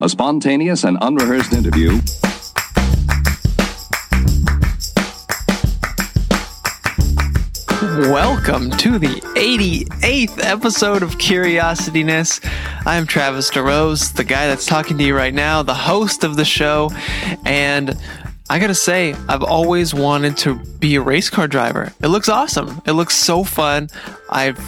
a spontaneous and unrehearsed interview. Welcome to the 88th episode of Curiosityness. I'm Travis DeRose, the guy that's talking to you right now, the host of the show, and I gotta say, I've always wanted to be a race car driver. It looks awesome. It looks so fun. I've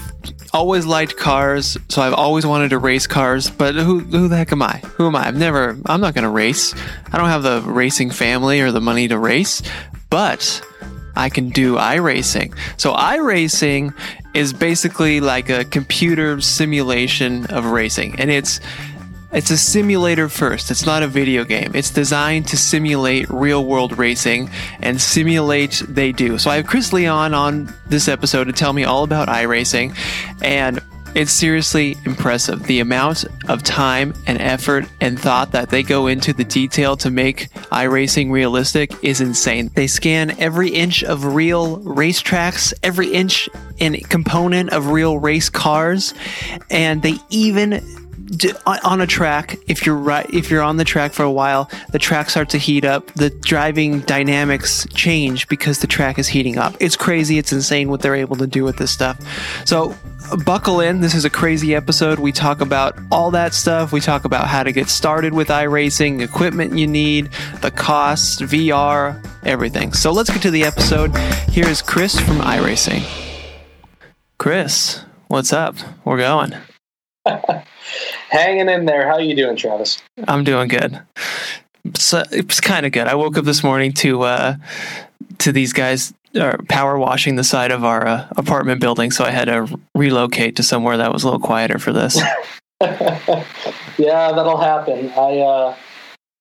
always liked cars, so I've always wanted to race cars. But who who the heck am I? Who am I? I've never. I'm not gonna race. I don't have the racing family or the money to race. But I can do iRacing. So iRacing is basically like a computer simulation of racing, and it's it's a simulator first. It's not a video game. It's designed to simulate real world racing, and simulate they do. So I have Chris Leon on this episode to tell me all about iRacing, and it's seriously impressive. The amount of time and effort and thought that they go into the detail to make iRacing realistic is insane. They scan every inch of real racetracks, every inch and component of real race cars, and they even on a track if you're right if you're on the track for a while the track starts to heat up the driving dynamics change because the track is heating up. It's crazy it's insane what they're able to do with this stuff. So buckle in this is a crazy episode. We talk about all that stuff. We talk about how to get started with iRacing equipment you need the costs VR everything. So let's get to the episode. Here's Chris from iRacing. Chris what's up? We're going Hanging in there. How you doing, Travis? I'm doing good. It's kind of good. I woke up this morning to uh, to these guys uh, power washing the side of our uh, apartment building, so I had to relocate to somewhere that was a little quieter for this. yeah, that'll happen. I uh,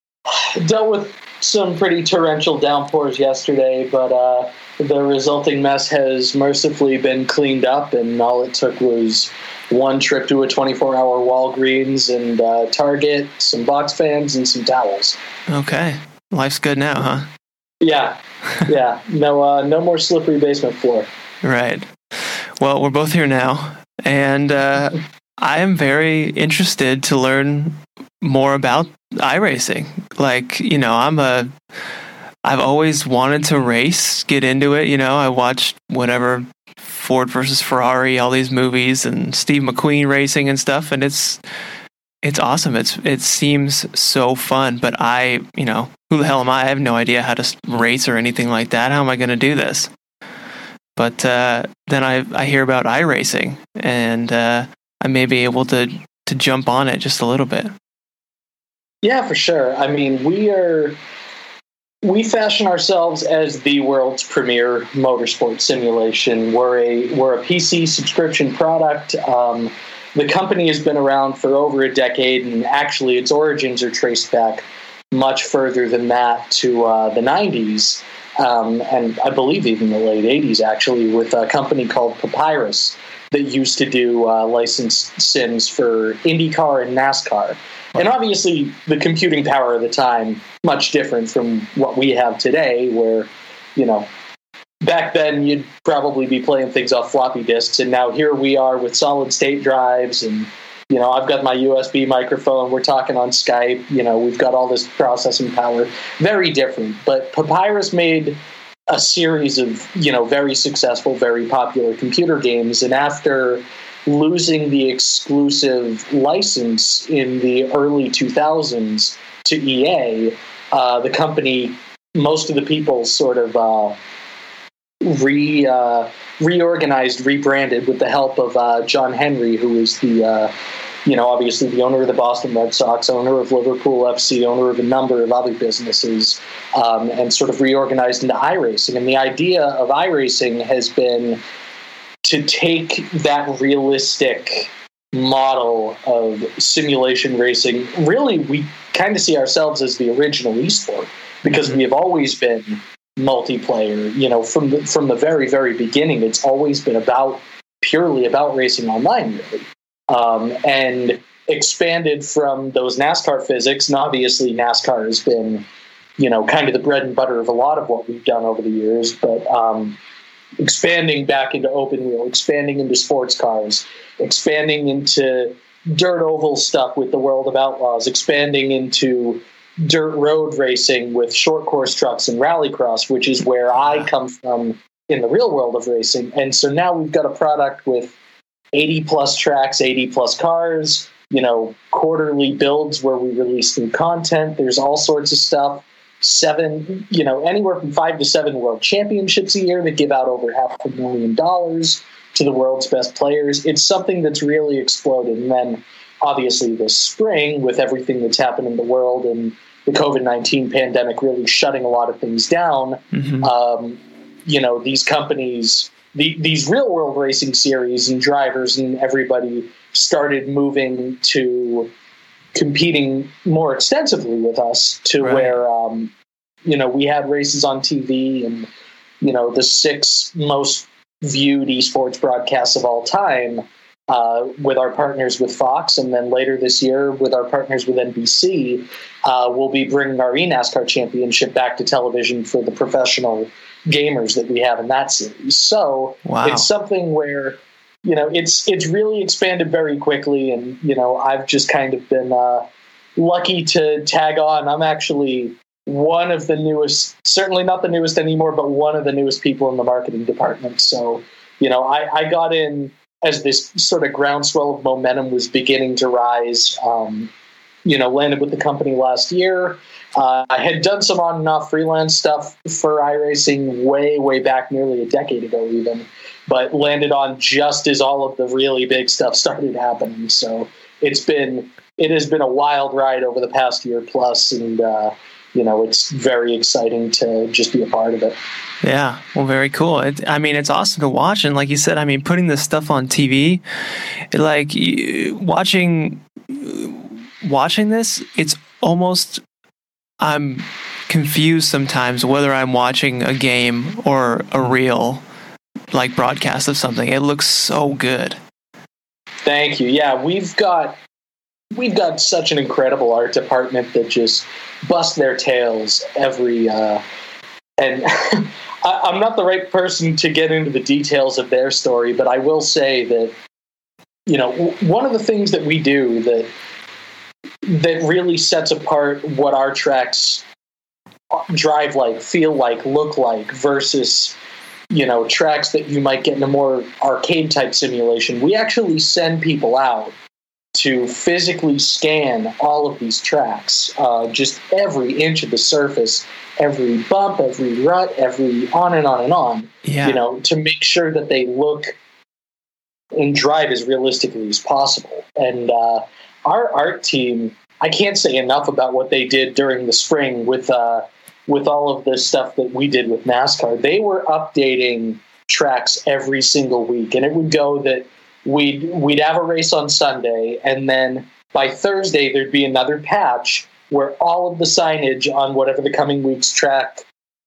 dealt with some pretty torrential downpours yesterday, but uh, the resulting mess has mercifully been cleaned up, and all it took was one trip to a 24 hour Walgreens and uh, Target, some box fans, and some towels. Okay, life's good now, huh? Yeah, yeah. No, uh, no more slippery basement floor. Right. Well, we're both here now, and uh, I am very interested to learn more about iRacing. Like, you know, I'm a I've always wanted to race, get into it, you know. I watched whatever Ford versus Ferrari, all these movies and Steve McQueen racing and stuff and it's it's awesome. It's it seems so fun, but I, you know, who the hell am I? I have no idea how to race or anything like that. How am I going to do this? But uh, then I I hear about iRacing and uh, I may be able to to jump on it just a little bit. Yeah, for sure. I mean, we are we fashion ourselves as the world's premier motorsport simulation. We're a we're a PC subscription product. Um, the company has been around for over a decade, and actually, its origins are traced back much further than that to uh, the '90s, um, and I believe even the late '80s, actually, with a company called Papyrus that used to do uh, licensed sims for IndyCar and NASCAR. And obviously, the computing power of the time much different from what we have today, where you know back then you'd probably be playing things off floppy disks, and now here we are with solid state drives, and you know I've got my USB microphone. We're talking on Skype. You know we've got all this processing power. Very different, but Papyrus made a series of you know very successful, very popular computer games, and after losing the exclusive license in the early 2000s to EA, uh, the company, most of the people sort of uh, re uh, reorganized, rebranded with the help of uh, John Henry, who is the uh, you know obviously the owner of the Boston Red Sox, owner of Liverpool FC, owner of a number of other businesses, um, and sort of reorganized into iRacing. And the idea of iRacing has been to take that realistic model of simulation racing. Really, we kind of see ourselves as the original esport because we have always been multiplayer. You know, from the, from the very very beginning, it's always been about purely about racing online, really, um, and expanded from those NASCAR physics. And obviously, NASCAR has been you know kind of the bread and butter of a lot of what we've done over the years, but um, expanding back into open wheel, expanding into sports cars, expanding into dirt oval stuff with the World of Outlaws, expanding into dirt road racing with short course trucks and rallycross, which is where I come from in the real world of racing. And so now we've got a product with 80 plus tracks, 80 plus cars, you know, quarterly builds where we release new content. There's all sorts of stuff. Seven, you know, anywhere from five to seven world championships a year that give out over half a million dollars to the world's best players. It's something that's really exploded. And then obviously this spring, with everything that's happened in the world and the COVID 19 pandemic really shutting a lot of things down, mm-hmm. um, you know, these companies, the, these real world racing series and drivers and everybody started moving to competing more extensively with us to right. where, um, you know, we had races on TV and, you know, the six most viewed esports broadcasts of all time uh, with our partners with Fox, and then later this year with our partners with NBC, uh, we'll be bringing our eNASCAR championship back to television for the professional gamers that we have in that series. So wow. it's something where you know it's it's really expanded very quickly, and you know I've just kind of been uh, lucky to tag on. I'm actually one of the newest, certainly not the newest anymore, but one of the newest people in the marketing department. So, you know, I, I got in as this sort of groundswell of momentum was beginning to rise. Um, you know, landed with the company last year. Uh, I had done some on and off freelance stuff for iRacing way, way back, nearly a decade ago, even, but landed on just as all of the really big stuff started happening. So it's been, it has been a wild ride over the past year plus, and uh, you know, it's very exciting to just be a part of it. Yeah, well, very cool. It, I mean, it's awesome to watch, and like you said, I mean, putting this stuff on TV, like watching watching this, it's almost I'm confused sometimes whether I'm watching a game or a real like broadcast of something. It looks so good. Thank you. Yeah, we've got we've got such an incredible art department that just bust their tails every uh, and I, i'm not the right person to get into the details of their story but i will say that you know one of the things that we do that that really sets apart what our tracks drive like feel like look like versus you know tracks that you might get in a more arcade type simulation we actually send people out to physically scan all of these tracks, uh, just every inch of the surface, every bump, every rut, every on and on and on. Yeah. You know, to make sure that they look and drive as realistically as possible. And uh, our art team, I can't say enough about what they did during the spring with uh, with all of the stuff that we did with NASCAR. They were updating tracks every single week, and it would go that we'd we'd have a race on Sunday, and then by Thursday there'd be another patch where all of the signage on whatever the coming week's track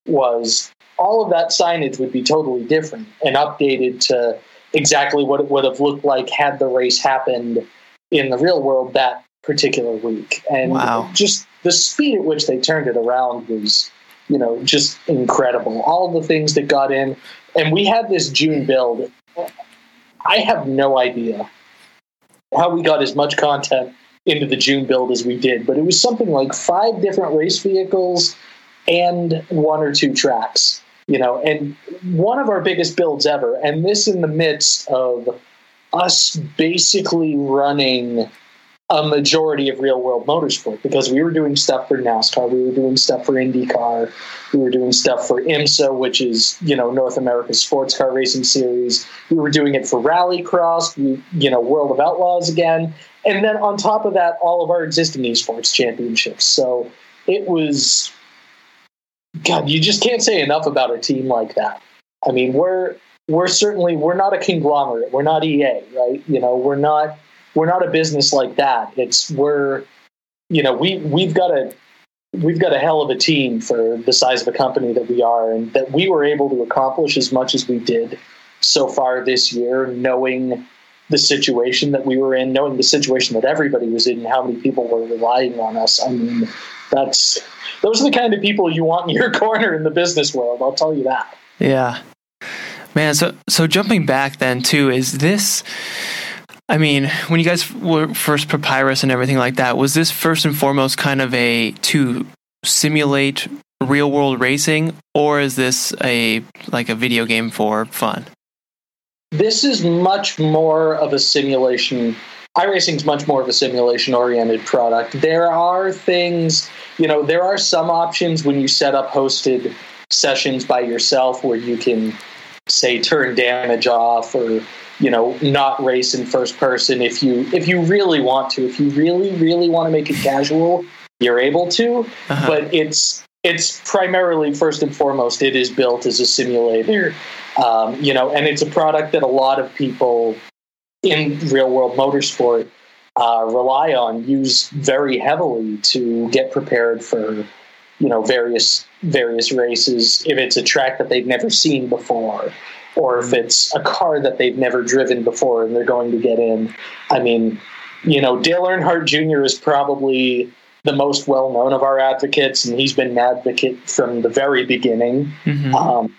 was, all of that signage would be totally different and updated to exactly what it would have looked like had the race happened in the real world that particular week. And wow. just the speed at which they turned it around was, you know, just incredible. All the things that got in. And we had this June build. I have no idea how we got as much content into the June build as we did, but it was something like five different race vehicles and one or two tracks, you know, and one of our biggest builds ever. And this in the midst of us basically running a majority of real world motorsport because we were doing stuff for NASCAR, we were doing stuff for IndyCar, we were doing stuff for IMSA, which is you know North America's sports car racing series. We were doing it for Rallycross, you know World of Outlaws again, and then on top of that, all of our existing esports championships. So it was, God, you just can't say enough about a team like that. I mean, we're we're certainly we're not a conglomerate, we're not EA, right? You know, we're not we're not a business like that. It's we're you know we we've got a we've got a hell of a team for the size of a company that we are, and that we were able to accomplish as much as we did so far this year, knowing the situation that we were in, knowing the situation that everybody was in, how many people were relying on us. I mean, that's those are the kind of people you want in your corner in the business world. I'll tell you that. Yeah, man. So so jumping back then too is this I mean, when you guys were first Papyrus and everything like that, was this first and foremost kind of a to simulate real world racing, or is this a like a video game for fun? This is much more of a simulation. iRacing is much more of a simulation oriented product. There are things, you know, there are some options when you set up hosted sessions by yourself where you can say turn damage off or you know not race in first person. If you if you really want to if you really really want to make it casual you're able to. Uh-huh. but it's it's primarily first and foremost it is built as a simulator. Um, you know and it's a product that a lot of people in real world motorsport uh, rely on use very heavily to get prepared for you know various various races if it's a track that they've never seen before or if it's a car that they've never driven before and they're going to get in i mean you know dale earnhardt jr is probably the most well known of our advocates, and he's been an advocate from the very beginning. Mm-hmm. Um,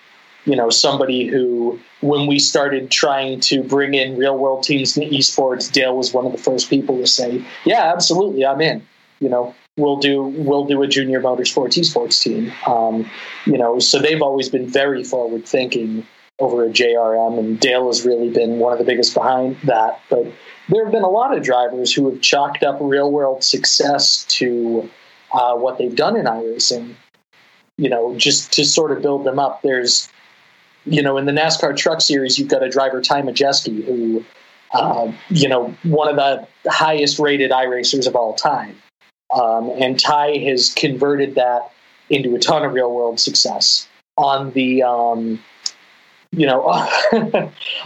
you know, somebody who, when we started trying to bring in real world teams in esports, Dale was one of the first people to say, "Yeah, absolutely, I'm in." You know, we'll do we'll do a junior motorsports esports team. Um, you know, so they've always been very forward thinking over at JRM, and Dale has really been one of the biggest behind that. But there have been a lot of drivers who have chalked up real world success to uh, what they've done in iRacing. You know, just to sort of build them up. There's, you know, in the NASCAR Truck Series, you've got a driver Ty Majeski who, uh, you know, one of the highest rated iRacers of all time, um, and Ty has converted that into a ton of real world success on the um, you know,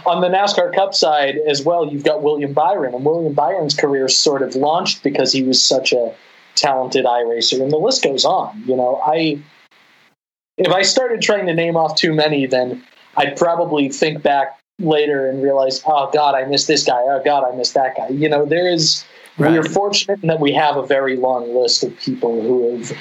on the NASCAR Cup side as well, you've got William Byron, and William Byron's career sort of launched because he was such a talented iRacer, and the list goes on. You know, I if I started trying to name off too many, then I'd probably think back later and realize, oh God, I missed this guy. Oh God, I missed that guy. You know, there is. Right. We are fortunate in that we have a very long list of people who have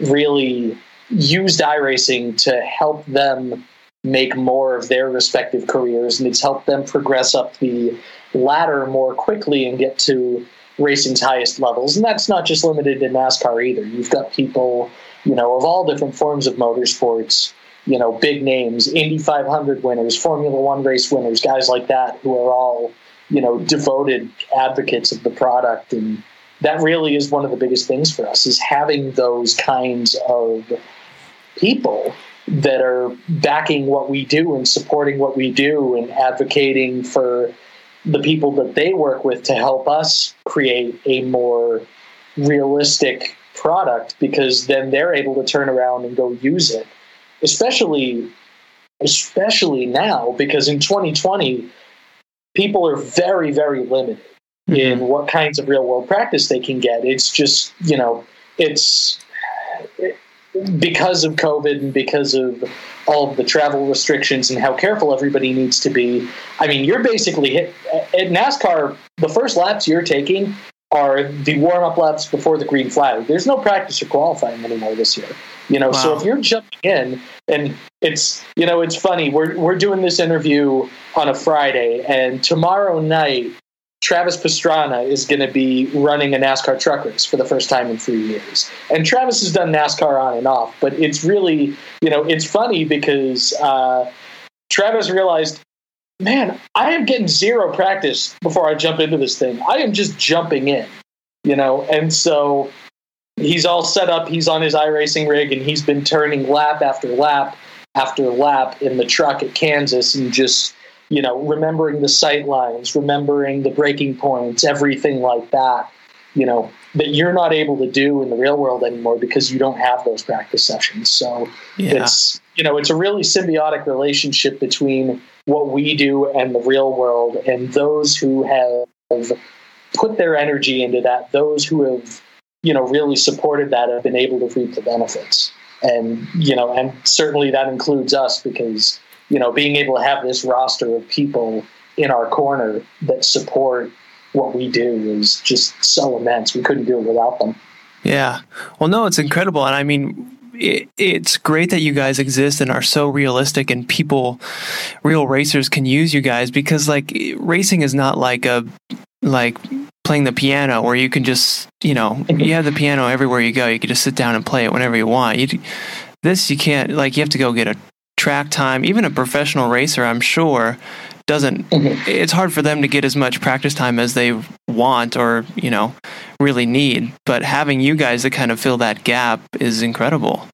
really used iRacing to help them make more of their respective careers, and it's helped them progress up the ladder more quickly and get to racing's highest levels. And that's not just limited to NASCAR either. You've got people, you know, of all different forms of motorsports, you know, big names, Indy 500 winners, Formula One race winners, guys like that who are all, you know, devoted advocates of the product. And that really is one of the biggest things for us is having those kinds of people that are backing what we do and supporting what we do and advocating for the people that they work with to help us create a more realistic product because then they're able to turn around and go use it especially especially now because in 2020 people are very very limited mm-hmm. in what kinds of real world practice they can get it's just you know it's because of COVID and because of all of the travel restrictions and how careful everybody needs to be. I mean, you're basically hit at NASCAR. The first laps you're taking are the warm up laps before the green flag. There's no practice or qualifying anymore this year. You know, wow. so if you're jumping in, and it's you know, it's funny. We're we're doing this interview on a Friday, and tomorrow night Travis Pastrana is going to be running a NASCAR truck race for the first time in three years. And Travis has done NASCAR on and off, but it's really, you know, it's funny because uh, Travis realized, man, I am getting zero practice before I jump into this thing. I am just jumping in, you know, and so he's all set up. He's on his iRacing rig and he's been turning lap after lap after lap in the truck at Kansas and just you know, remembering the sight lines, remembering the braking points, everything like that, you know, that you're not able to do in the real world anymore because you don't have those practice sessions. So yeah. it's, you know, it's a really symbiotic relationship between what we do and the real world and those who have put their energy into that, those who have, you know, really supported that have been able to reap the benefits. And, you know, and certainly that includes us because you know, being able to have this roster of people in our corner that support what we do is just so immense. We couldn't do it without them. Yeah. Well, no, it's incredible. And I mean, it, it's great that you guys exist and are so realistic and people, real racers can use you guys because like racing is not like a like playing the piano where you can just you know you have the piano everywhere you go you can just sit down and play it whenever you want you this you can't like you have to go get a track time even a professional racer i'm sure doesn't mm-hmm. it's hard for them to get as much practice time as they want or you know really need. But having you guys to kind of fill that gap is incredible.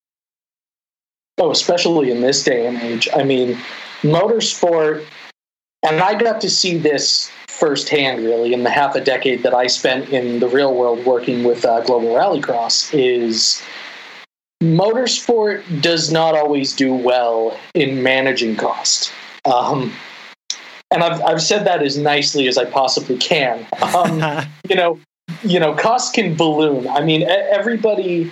Oh especially in this day and age. I mean motorsport and i got to see this firsthand really in the half a decade that i spent in the real world working with uh, global rallycross is motorsport does not always do well in managing cost um, and I've, I've said that as nicely as I possibly can. Um, you know, you know, costs can balloon. I mean, everybody,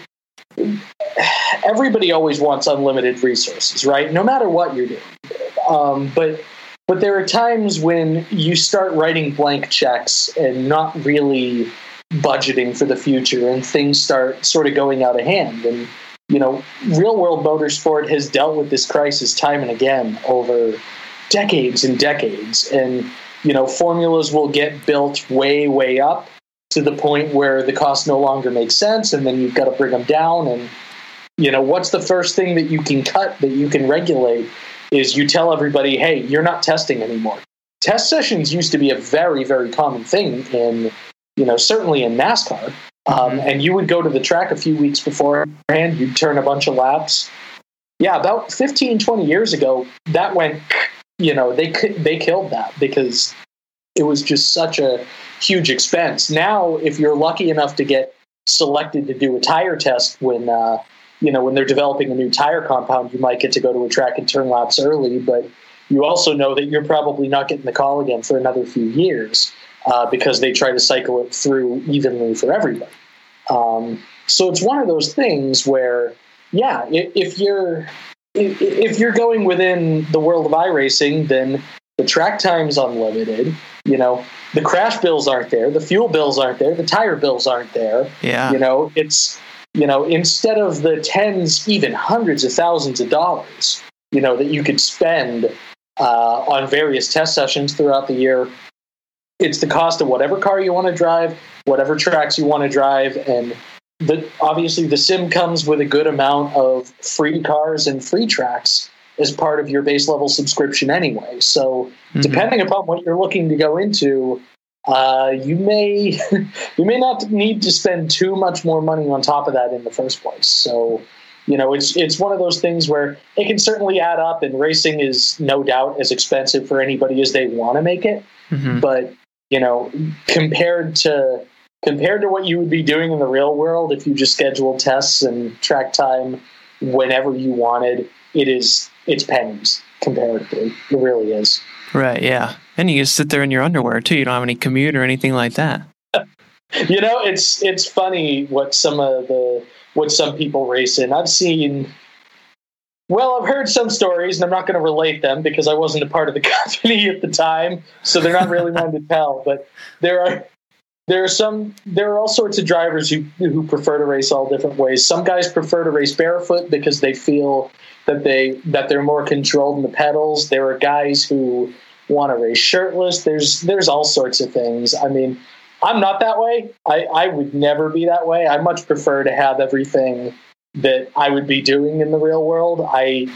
everybody always wants unlimited resources, right? No matter what you're doing. Um, but but there are times when you start writing blank checks and not really budgeting for the future, and things start sort of going out of hand. And you know, real world motorsport has dealt with this crisis time and again over decades and decades. And, you know, formulas will get built way, way up to the point where the cost no longer makes sense. And then you've got to bring them down. And, you know, what's the first thing that you can cut that you can regulate is you tell everybody, hey, you're not testing anymore. Test sessions used to be a very, very common thing in, you know, certainly in NASCAR. Um, mm-hmm. and you would go to the track a few weeks beforehand, you'd turn a bunch of laps. Yeah, about 15, 20 years ago, that went you know they they killed that because it was just such a huge expense. Now, if you're lucky enough to get selected to do a tire test when uh, you know when they're developing a new tire compound, you might get to go to a track and turn laps early, but you also know that you're probably not getting the call again for another few years uh, because they try to cycle it through evenly for everybody. Um, so it's one of those things where, yeah, if you're if you're going within the world of iRacing, then the track time's unlimited. You know, the crash bills aren't there, the fuel bills aren't there, the tire bills aren't there. Yeah. You know, it's you know, instead of the tens, even hundreds of thousands of dollars, you know, that you could spend uh, on various test sessions throughout the year, it's the cost of whatever car you want to drive, whatever tracks you want to drive, and the, obviously the sim comes with a good amount of free cars and free tracks as part of your base level subscription anyway. So mm-hmm. depending upon what you're looking to go into, uh, you may you may not need to spend too much more money on top of that in the first place. So you know it's it's one of those things where it can certainly add up, and racing is no doubt as expensive for anybody as they want to make it. Mm-hmm. But you know, compared to compared to what you would be doing in the real world if you just scheduled tests and track time whenever you wanted it is it's pennies comparatively it really is. Right yeah. And you just sit there in your underwear too. You don't have any commute or anything like that. You know it's it's funny what some of the what some people race in. I've seen well, I've heard some stories, and I'm not going to relate them because I wasn't a part of the company at the time, so they're not really mine to tell. But there are there are some there are all sorts of drivers who who prefer to race all different ways. Some guys prefer to race barefoot because they feel that they that they're more controlled in the pedals. There are guys who want to race shirtless. There's there's all sorts of things. I mean, I'm not that way. I, I would never be that way. I much prefer to have everything that I would be doing in the real world. I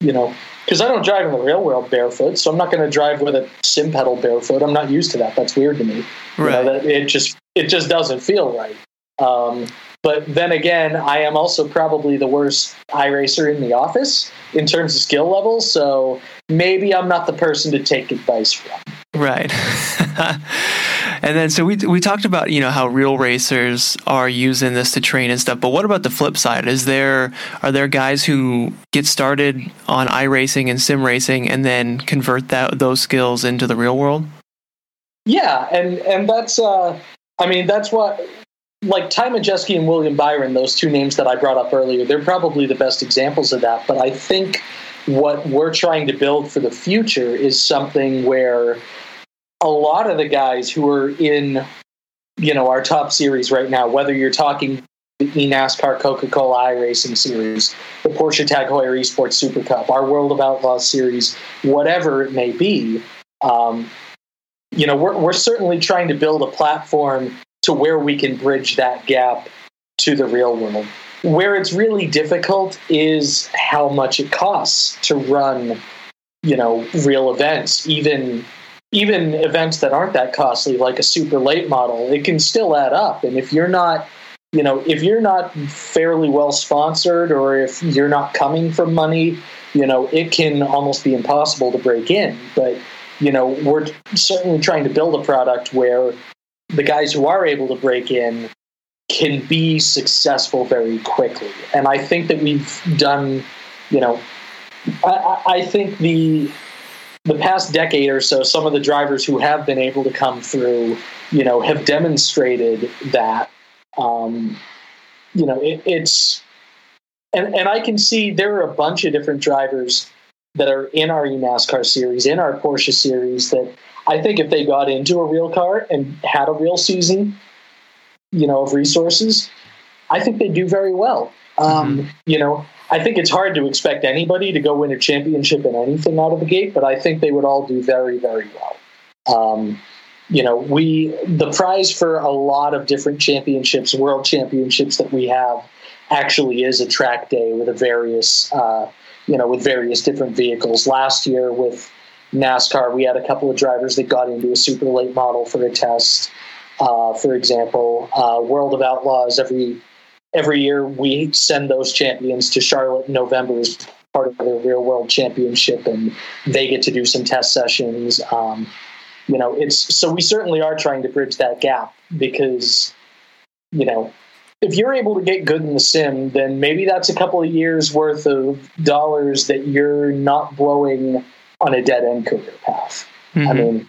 you know, because I don't drive in the real world barefoot, so I'm not going to drive with a sim pedal barefoot. I'm not used to that. That's weird to me. Right. You know, that it just it just doesn't feel right. Um, but then again, I am also probably the worst iRacer in the office in terms of skill level. So maybe I'm not the person to take advice from. Right. and then so we we talked about you know how real racers are using this to train and stuff. But what about the flip side? Is there are there guys who get started on iRacing and sim racing and then convert that those skills into the real world? Yeah, and and that's uh, I mean that's what like Ty Majeski and William Byron, those two names that I brought up earlier, they're probably the best examples of that. But I think what we're trying to build for the future is something where a lot of the guys who are in you know our top series right now whether you're talking the NASCAR Coca-Cola iRacing series, the Porsche Tag Heuer Esports Super Cup, our World of Outlaws series, whatever it may be, um, you know, we're, we're certainly trying to build a platform to where we can bridge that gap to the real world. Where it's really difficult is how much it costs to run, you know, real events, even even events that aren't that costly, like a super late model. It can still add up, and if you're not, you know, if you're not fairly well sponsored, or if you're not coming from money, you know, it can almost be impossible to break in. But you know, we're certainly trying to build a product where the guys who are able to break in can be successful very quickly. And I think that we've done, you know, I, I, think the the past decade or so, some of the drivers who have been able to come through, you know, have demonstrated that. Um, you know, it, it's and and I can see there are a bunch of different drivers that are in our eNASCAR series, in our Porsche series, that I think if they got into a real car and had a real season, you know, of resources, I think they do very well. Um, mm-hmm. You know, I think it's hard to expect anybody to go win a championship in anything out of the gate, but I think they would all do very, very well. Um, you know, we the prize for a lot of different championships, world championships that we have, actually is a track day with a various, uh, you know, with various different vehicles. Last year with NASCAR, we had a couple of drivers that got into a super late model for a test. Uh, for example, uh, World of Outlaws every every year we send those champions to Charlotte in November as part of their real world championship, and they get to do some test sessions. Um, you know, it's so we certainly are trying to bridge that gap because you know if you're able to get good in the sim, then maybe that's a couple of years worth of dollars that you're not blowing on a dead end career path. Mm-hmm. I mean,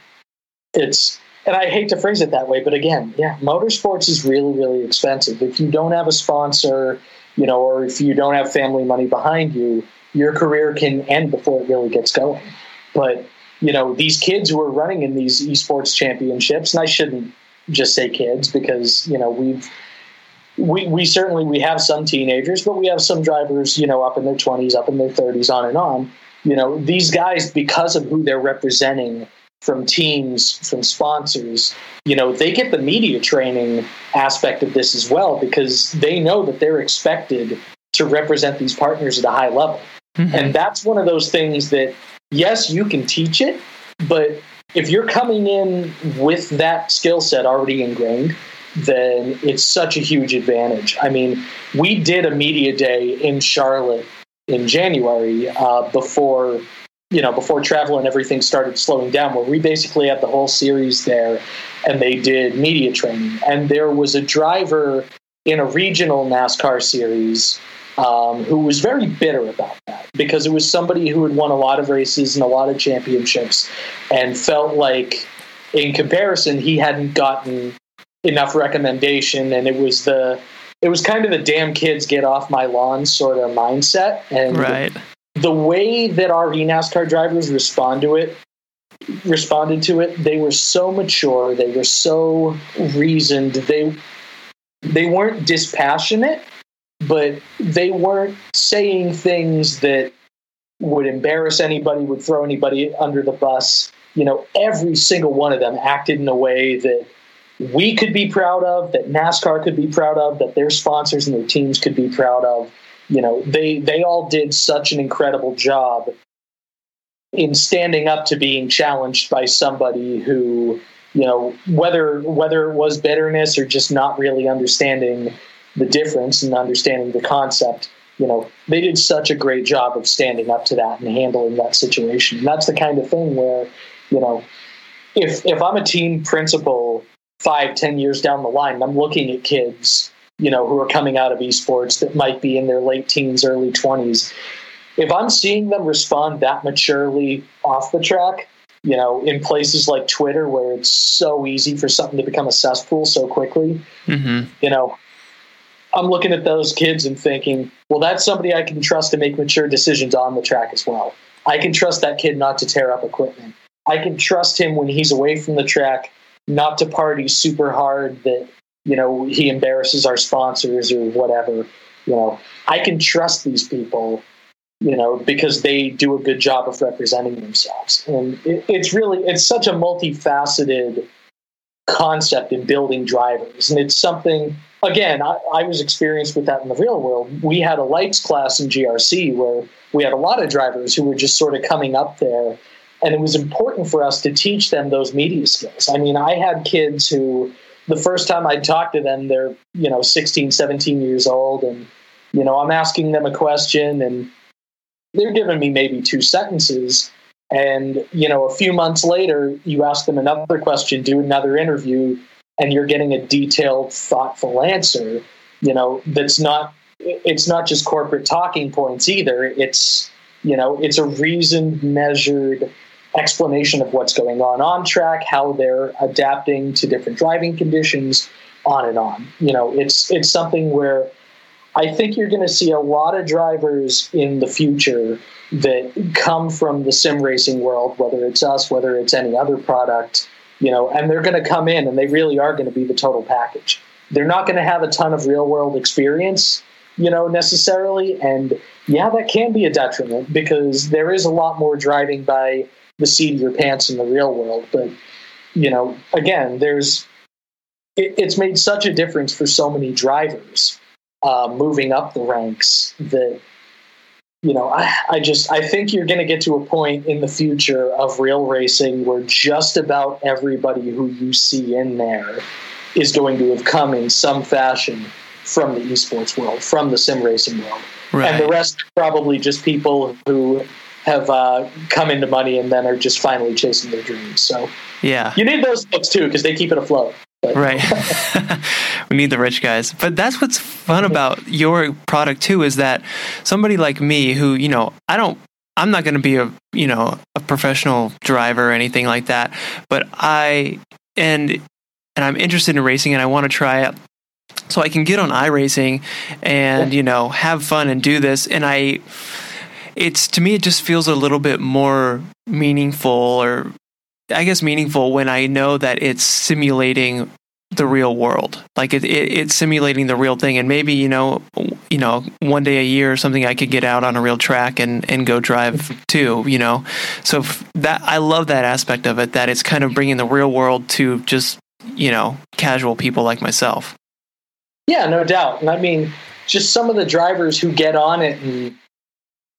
it's and I hate to phrase it that way, but again, yeah, motorsports is really, really expensive. If you don't have a sponsor, you know, or if you don't have family money behind you, your career can end before it really gets going. But, you know, these kids who are running in these esports championships, and I shouldn't just say kids because, you know, we've we, we certainly we have some teenagers, but we have some drivers, you know, up in their twenties, up in their thirties, on and on. You know, these guys, because of who they're representing from teams, from sponsors, you know, they get the media training aspect of this as well because they know that they're expected to represent these partners at a high level. Mm-hmm. And that's one of those things that, yes, you can teach it, but if you're coming in with that skill set already ingrained, then it's such a huge advantage. I mean, we did a media day in Charlotte in January uh, before you know, before travel and everything started slowing down, where we basically had the whole series there and they did media training. And there was a driver in a regional NASCAR series um, who was very bitter about that because it was somebody who had won a lot of races and a lot of championships and felt like, in comparison, he hadn't gotten enough recommendation. And it was the it was kind of the damn kids get off my lawn sort of mindset. And right the way that our NASCAR drivers respond to it responded to it they were so mature they were so reasoned they they weren't dispassionate but they weren't saying things that would embarrass anybody would throw anybody under the bus. You know every single one of them acted in a way that we could be proud of that NASCAR could be proud of that their sponsors and their teams could be proud of you know they they all did such an incredible job in standing up to being challenged by somebody who you know whether whether it was bitterness or just not really understanding the difference and understanding the concept you know they did such a great job of standing up to that and handling that situation. And that's the kind of thing where you know if if i'm a team principal five ten years down the line i'm looking at kids you know, who are coming out of esports that might be in their late teens, early 20s. If I'm seeing them respond that maturely off the track, you know, in places like Twitter where it's so easy for something to become a cesspool so quickly, mm-hmm. you know, I'm looking at those kids and thinking, well, that's somebody I can trust to make mature decisions on the track as well. I can trust that kid not to tear up equipment. I can trust him when he's away from the track not to party super hard that you know, he embarrasses our sponsors or whatever. You know, I can trust these people you know, because they do a good job of representing themselves. And it, it's really, it's such a multifaceted concept in building drivers. And it's something, again, I, I, was experienced with that in the real world. We had a lights class in GRC where we had a lot of drivers who were just sort of coming up there. And it was important for us to teach them those media skills. I mean, I had kids who, the first time I talked to them, they're, you know, 16, 17 years old. And, you know, I'm asking them a question and they're giving me maybe two sentences and you know a few months later you ask them another question do another interview and you're getting a detailed thoughtful answer you know that's not it's not just corporate talking points either it's you know it's a reasoned measured explanation of what's going on on track how they're adapting to different driving conditions on and on you know it's it's something where I think you're going to see a lot of drivers in the future that come from the sim racing world, whether it's us, whether it's any other product, you know, and they're going to come in and they really are going to be the total package. They're not going to have a ton of real world experience, you know, necessarily. And yeah, that can be a detriment because there is a lot more driving by the seat of your pants in the real world. But, you know, again, there's, it, it's made such a difference for so many drivers uh, moving up the ranks that you know I, I just i think you're going to get to a point in the future of real racing where just about everybody who you see in there is going to have come in some fashion from the esports world from the sim racing world right. and the rest probably just people who have uh, come into money and then are just finally chasing their dreams. So yeah. you need those folks too because they keep it afloat. Right. we need the rich guys. But that's what's fun about your product too is that somebody like me who, you know, I don't I'm not going to be a, you know, a professional driver or anything like that, but I and and I'm interested in racing and I want to try it so I can get on iRacing and, you know, have fun and do this. And I it's to me it just feels a little bit more meaningful or I guess meaningful when I know that it's simulating the real world. Like it, it, it's simulating the real thing, and maybe you know, you know, one day a year or something, I could get out on a real track and and go drive too. You know, so that I love that aspect of it. That it's kind of bringing the real world to just you know casual people like myself. Yeah, no doubt. And I mean, just some of the drivers who get on it and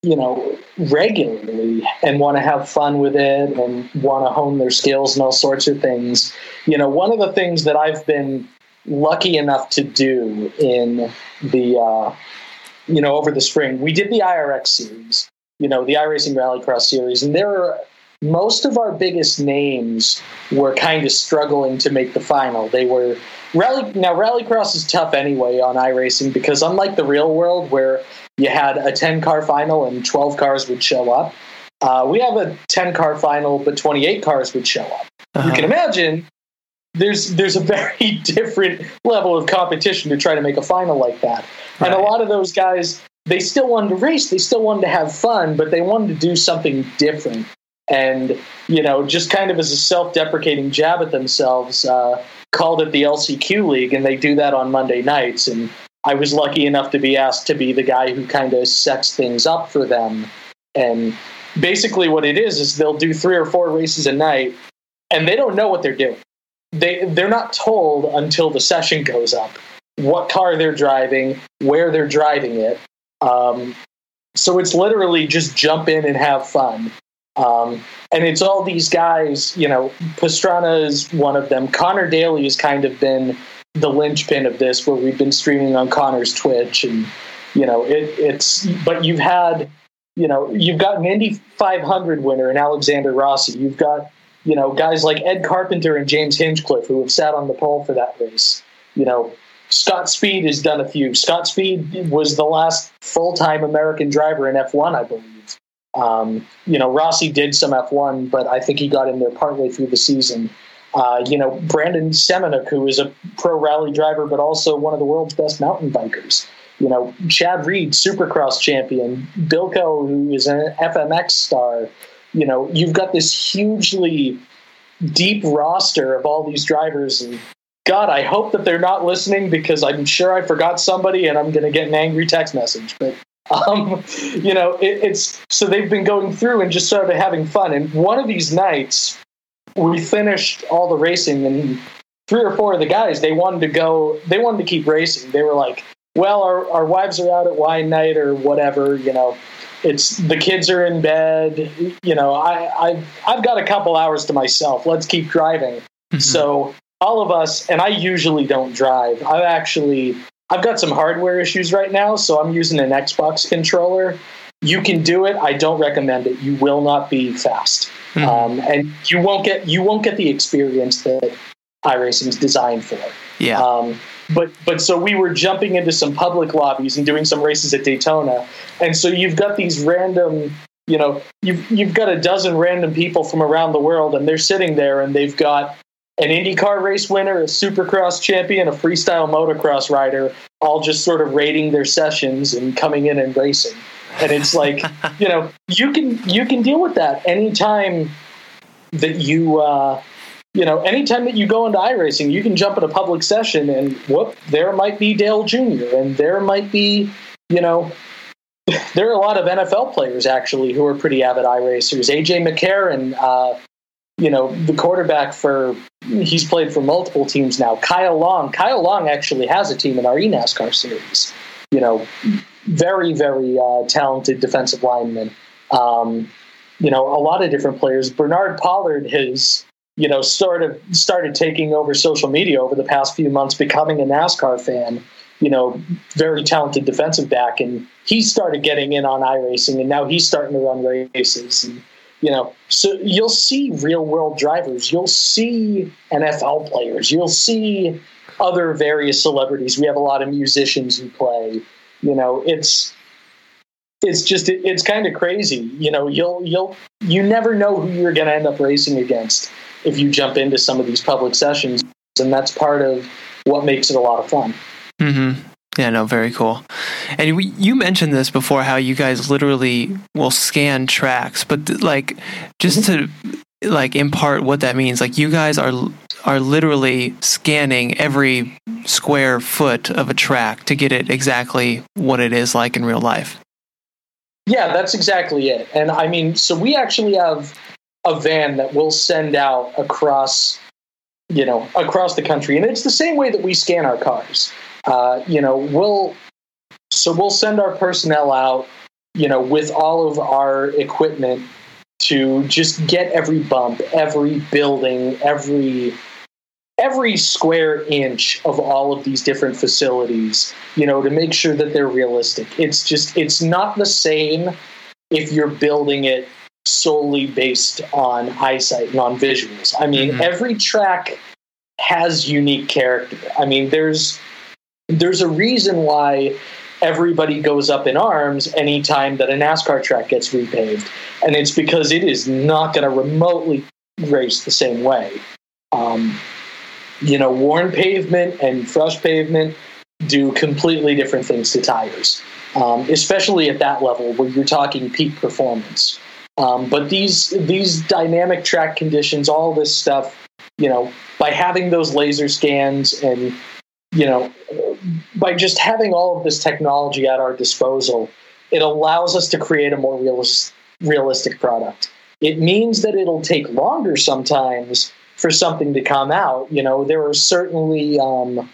you know, regularly and want to have fun with it and want to hone their skills and all sorts of things. You know, one of the things that I've been lucky enough to do in the, uh, you know, over the spring, we did the IRX series, you know, the iRacing Rallycross series, and there are most of our biggest names were kind of struggling to make the final. They were rally now rallycross is tough anyway on iRacing because unlike the real world where you had a 10 car final and 12 cars would show up. Uh, we have a 10 car final, but 28 cars would show up. Uh-huh. You can imagine there's there's a very different level of competition to try to make a final like that. Right. And a lot of those guys, they still wanted to race, they still wanted to have fun, but they wanted to do something different. And you know, just kind of as a self-deprecating jab at themselves, uh, called it the LCQ League, and they do that on Monday nights. And I was lucky enough to be asked to be the guy who kind of sets things up for them. And basically, what it is is they'll do three or four races a night, and they don't know what they're doing. They they're not told until the session goes up what car they're driving, where they're driving it. Um, so it's literally just jump in and have fun. Um, and it's all these guys, you know, Pastrana is one of them. Connor Daly has kind of been the linchpin of this, where we've been streaming on Connor's Twitch, and you know, it, it's. But you've had, you know, you've got an Indy 500 winner in Alexander Rossi. You've got, you know, guys like Ed Carpenter and James Hinchcliffe who have sat on the pole for that race. You know, Scott Speed has done a few. Scott Speed was the last full time American driver in F1, I believe. Um, you know, Rossi did some F1, but I think he got in there partway through the season. Uh, you know, Brandon Semenuk, who is a pro rally driver, but also one of the world's best mountain bikers. You know, Chad Reed, supercross champion, Bilko, who is an FMX star. You know, you've got this hugely deep roster of all these drivers. And God, I hope that they're not listening because I'm sure I forgot somebody and I'm going to get an angry text message. But Um, you know, it, it's so they've been going through and just started having fun. And one of these nights, we finished all the racing, and three or four of the guys they wanted to go, they wanted to keep racing. They were like, "Well, our our wives are out at wine night or whatever," you know. It's the kids are in bed. You know, I, I've I've got a couple hours to myself. Let's keep driving. Mm-hmm. So all of us, and I usually don't drive. I've actually I've got some hardware issues right now, so I'm using an Xbox controller. You can do it. I don't recommend it. You will not be fast, mm-hmm. um, and you won't get you won't get the experience that iRacing is designed for. Yeah. Um, but but so we were jumping into some public lobbies and doing some races at Daytona, and so you've got these random you know you've you've got a dozen random people from around the world and they're sitting there and they've got an IndyCar race winner, a Supercross champion, a freestyle motocross rider, all just sort of rating their sessions and coming in and racing. And it's like, you know, you can you can deal with that anytime that you uh, you know, anytime that you go into iRacing, you can jump in a public session and whoop, there might be Dale Jr. and there might be, you know, there are a lot of NFL players actually who are pretty avid iRacers. AJ McCarron, uh, you know, the quarterback for he's played for multiple teams now. Kyle Long, Kyle Long actually has a team in our eNASCAR series. You know, very very uh, talented defensive lineman. Um, you know, a lot of different players. Bernard Pollard has you know sort of started taking over social media over the past few months, becoming a NASCAR fan. You know, very talented defensive back, and he started getting in on iRacing, and now he's starting to run races. And, you know so you'll see real world drivers. You'll see nfl players. You'll see other various celebrities. We have a lot of musicians who play. You know it's it's just it, it's kind of crazy. You know you'll you'll you never know who you're going to end up racing against if you jump into some of these public sessions and that's part of what makes it a lot of fun. Mm-hmm. Yeah, no, very cool. And we, you mentioned this before, how you guys literally will scan tracks, but like just to like impart what that means, like you guys are are literally scanning every square foot of a track to get it exactly what it is like in real life. Yeah, that's exactly it. And I mean, so we actually have a van that we'll send out across, you know, across the country, and it's the same way that we scan our cars uh, you know, we'll so we'll send our personnel out, you know, with all of our equipment to just get every bump, every building, every every square inch of all of these different facilities, you know, to make sure that they're realistic. It's just it's not the same if you're building it solely based on eyesight and on visuals. I mean, mm-hmm. every track has unique character. I mean, there's there's a reason why everybody goes up in arms anytime that a NASCAR track gets repaved. And it's because it is not going to remotely race the same way. Um, you know, worn pavement and fresh pavement do completely different things to tires, um, especially at that level where you're talking peak performance. Um, but these these dynamic track conditions, all this stuff, you know, by having those laser scans and you know, by just having all of this technology at our disposal, it allows us to create a more realis- realistic product. It means that it'll take longer sometimes for something to come out. You know, there are certainly, um,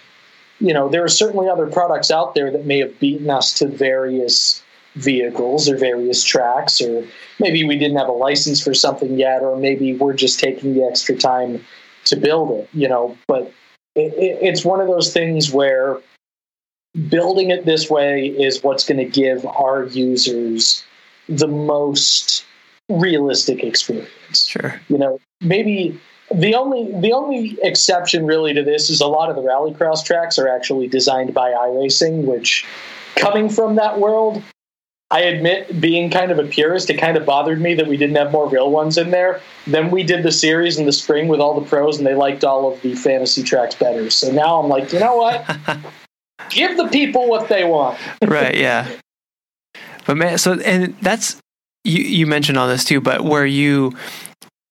you know, there are certainly other products out there that may have beaten us to various vehicles or various tracks, or maybe we didn't have a license for something yet, or maybe we're just taking the extra time to build it. You know, but it, it, it's one of those things where building it this way is what's going to give our users the most realistic experience. Sure. You know, maybe the only the only exception really to this is a lot of the rallycross tracks are actually designed by iRacing, which coming from that world, I admit, being kind of a purist, it kind of bothered me that we didn't have more real ones in there. Then we did the series in the spring with all the pros, and they liked all of the fantasy tracks better. So now I'm like, you know what? Give the people what they want. right? Yeah. But man, so and that's you. You mentioned all this too, but where you,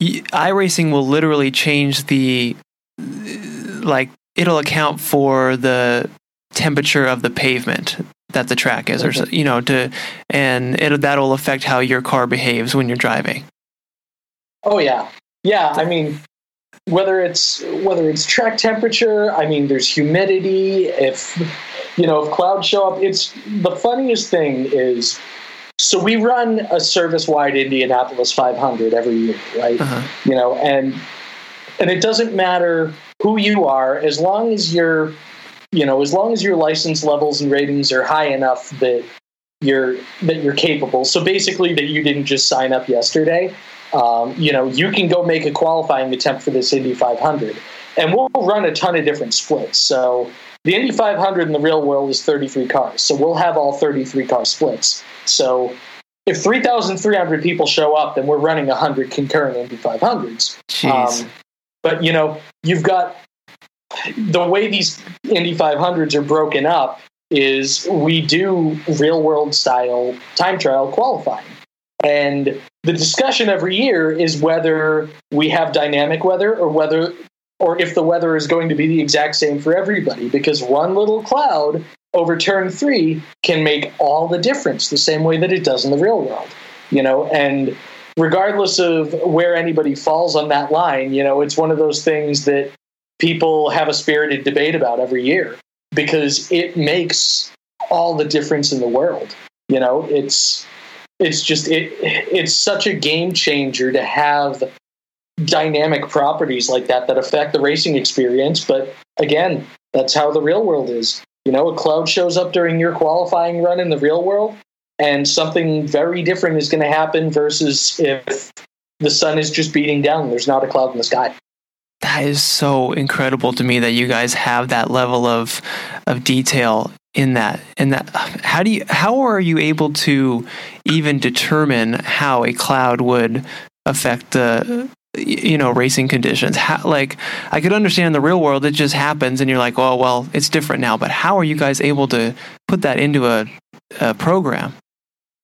you iRacing will literally change the like it'll account for the temperature of the pavement that the track is, or you know, to and it that'll affect how your car behaves when you're driving. Oh yeah, yeah. I mean, whether it's whether it's track temperature, I mean, there's humidity. If you know, if clouds show up, it's the funniest thing is. So we run a service-wide Indianapolis 500 every year, right? Uh-huh. You know, and and it doesn't matter who you are as long as you're you know as long as your license levels and ratings are high enough that you're that you're capable so basically that you didn't just sign up yesterday um, you know you can go make a qualifying attempt for this indy 500 and we'll run a ton of different splits. So the indy 500 in the real world is 33 cars. So we'll have all 33 car splits. So if 3,300 people show up, then we're running 100 concurrent Indy 500s. Um, but you know, you've got the way these Indy 500s are broken up is we do real world style time trial qualifying. And the discussion every year is whether we have dynamic weather or whether or if the weather is going to be the exact same for everybody because one little cloud over turn 3 can make all the difference the same way that it does in the real world. You know, and regardless of where anybody falls on that line, you know, it's one of those things that people have a spirited debate about every year because it makes all the difference in the world. You know, it's it's just it it's such a game changer to have dynamic properties like that that affect the racing experience, but again, that's how the real world is. You know, a cloud shows up during your qualifying run in the real world, and something very different is going to happen versus if the sun is just beating down. There's not a cloud in the sky that is so incredible to me that you guys have that level of of detail in that and that how do you how are you able to even determine how a cloud would affect the you know racing conditions how, like i could understand the real world it just happens and you're like oh well it's different now but how are you guys able to put that into a, a program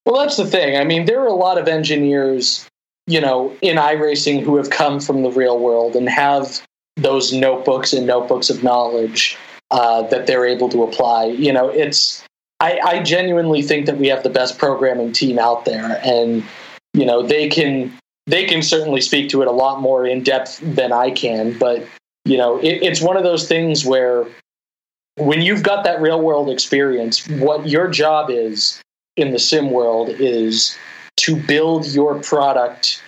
well, that's the thing. I mean, there are a lot of engineers, you know, in iRacing who have come from the real world and have those notebooks and notebooks of knowledge uh, that they're able to apply. You know, it's I, I genuinely think that we have the best programming team out there, and you know, they can they can certainly speak to it a lot more in depth than I can. But you know, it, it's one of those things where when you've got that real world experience, what your job is in the sim world is to build your product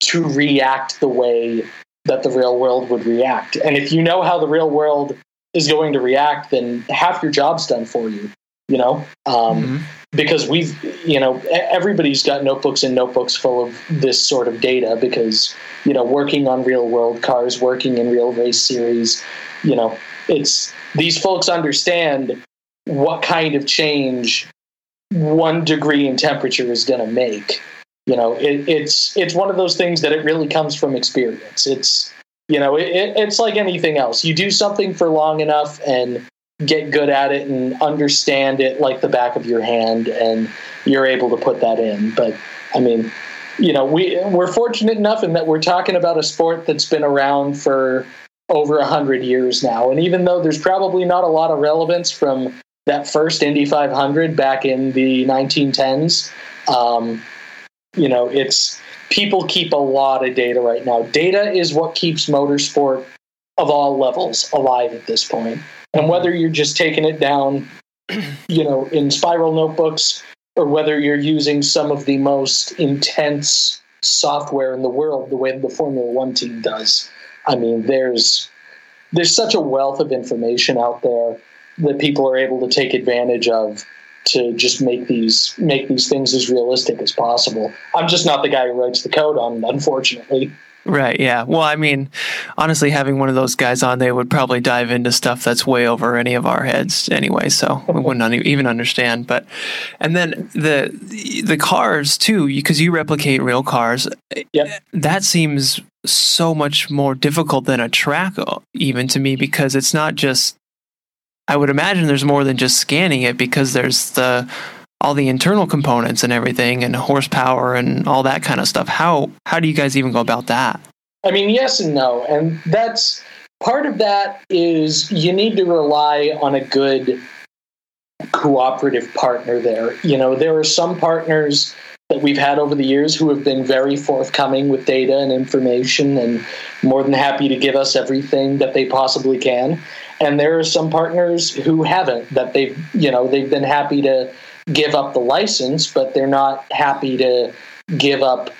to react the way that the real world would react. And if you know how the real world is going to react, then half your job's done for you, you know? Um, mm-hmm. Because we've, you know, everybody's got notebooks and notebooks full of this sort of data because, you know, working on real world cars, working in real race series, you know, it's these folks understand what kind of change one degree in temperature is going to make. You know, it, it's it's one of those things that it really comes from experience. It's you know, it, it's like anything else. You do something for long enough and get good at it and understand it like the back of your hand, and you're able to put that in. But I mean, you know, we we're fortunate enough in that we're talking about a sport that's been around for over a hundred years now, and even though there's probably not a lot of relevance from that first Indy 500 back in the 1910s. Um, you know, it's people keep a lot of data right now. Data is what keeps motorsport of all levels alive at this point. And whether you're just taking it down, you know, in spiral notebooks or whether you're using some of the most intense software in the world, the way the Formula One team does. I mean, there's there's such a wealth of information out there that people are able to take advantage of to just make these make these things as realistic as possible. I'm just not the guy who writes the code on, unfortunately. Right. Yeah. Well, I mean, honestly, having one of those guys on, they would probably dive into stuff that's way over any of our heads anyway. So we wouldn't even understand. But and then the the cars too, because you replicate real cars. Yep. That seems so much more difficult than a track, uh, even to me, because it's not just I would imagine there's more than just scanning it because there's the all the internal components and everything and horsepower and all that kind of stuff. How how do you guys even go about that? I mean, yes and no. And that's part of that is you need to rely on a good cooperative partner there. You know, there are some partners that we've had over the years who have been very forthcoming with data and information and more than happy to give us everything that they possibly can. And there are some partners who haven't, that they've, you know, they've been happy to give up the license, but they're not happy to give up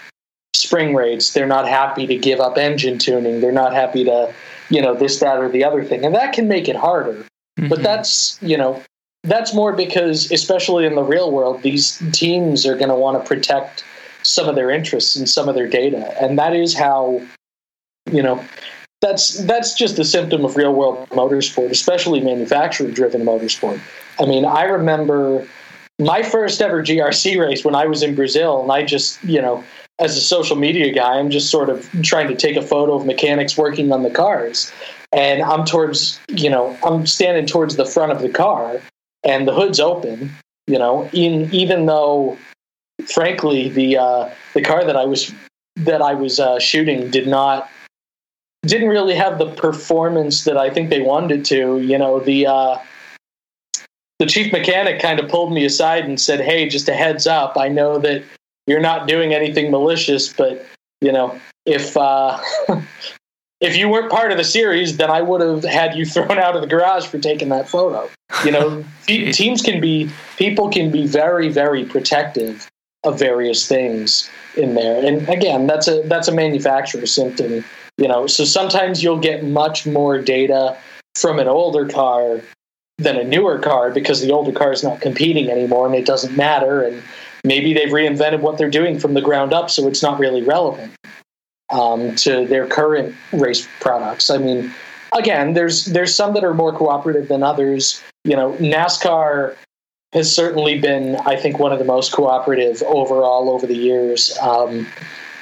spring rates. They're not happy to give up engine tuning. They're not happy to, you know, this, that, or the other thing. And that can make it harder. Mm-hmm. But that's, you know, that's more because, especially in the real world, these teams are going to want to protect some of their interests and some of their data, and that is how, you know, that's that's just a symptom of real world motorsport, especially manufacturer driven motorsport. I mean, I remember my first ever GRC race when I was in Brazil, and I just, you know, as a social media guy, I'm just sort of trying to take a photo of mechanics working on the cars. And I'm towards, you know, I'm standing towards the front of the car, and the hood's open. You know, in, even though, frankly, the uh, the car that I was that I was uh, shooting did not didn't really have the performance that I think they wanted to. You know, the uh, the chief mechanic kind of pulled me aside and said, "Hey, just a heads up. I know that you're not doing anything malicious, but you know, if uh, if you weren't part of the series, then I would have had you thrown out of the garage for taking that photo. You know, teams can be, people can be very, very protective of various things in there. And again, that's a that's a manufacturer symptom. You know, so sometimes you'll get much more data from an older car than a newer car because the older car is not competing anymore and it doesn't matter. And maybe they've reinvented what they're doing from the ground up, so it's not really relevant um, to their current race products. I mean, again, there's there's some that are more cooperative than others. You know, NASCAR has certainly been, I think, one of the most cooperative overall over the years. Um,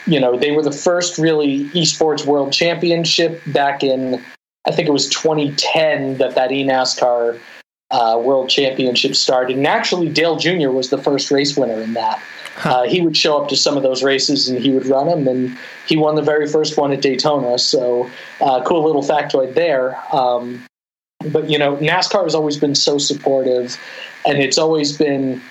you know, they were the first really esports world championship back in, I think it was 2010 that that eNASCAR uh, world championship started. And actually, Dale Jr. was the first race winner in that. Uh, he would show up to some of those races and he would run them, and he won the very first one at Daytona. So, uh, cool little factoid there. Um, but you know, NASCAR has always been so supportive, and it's always been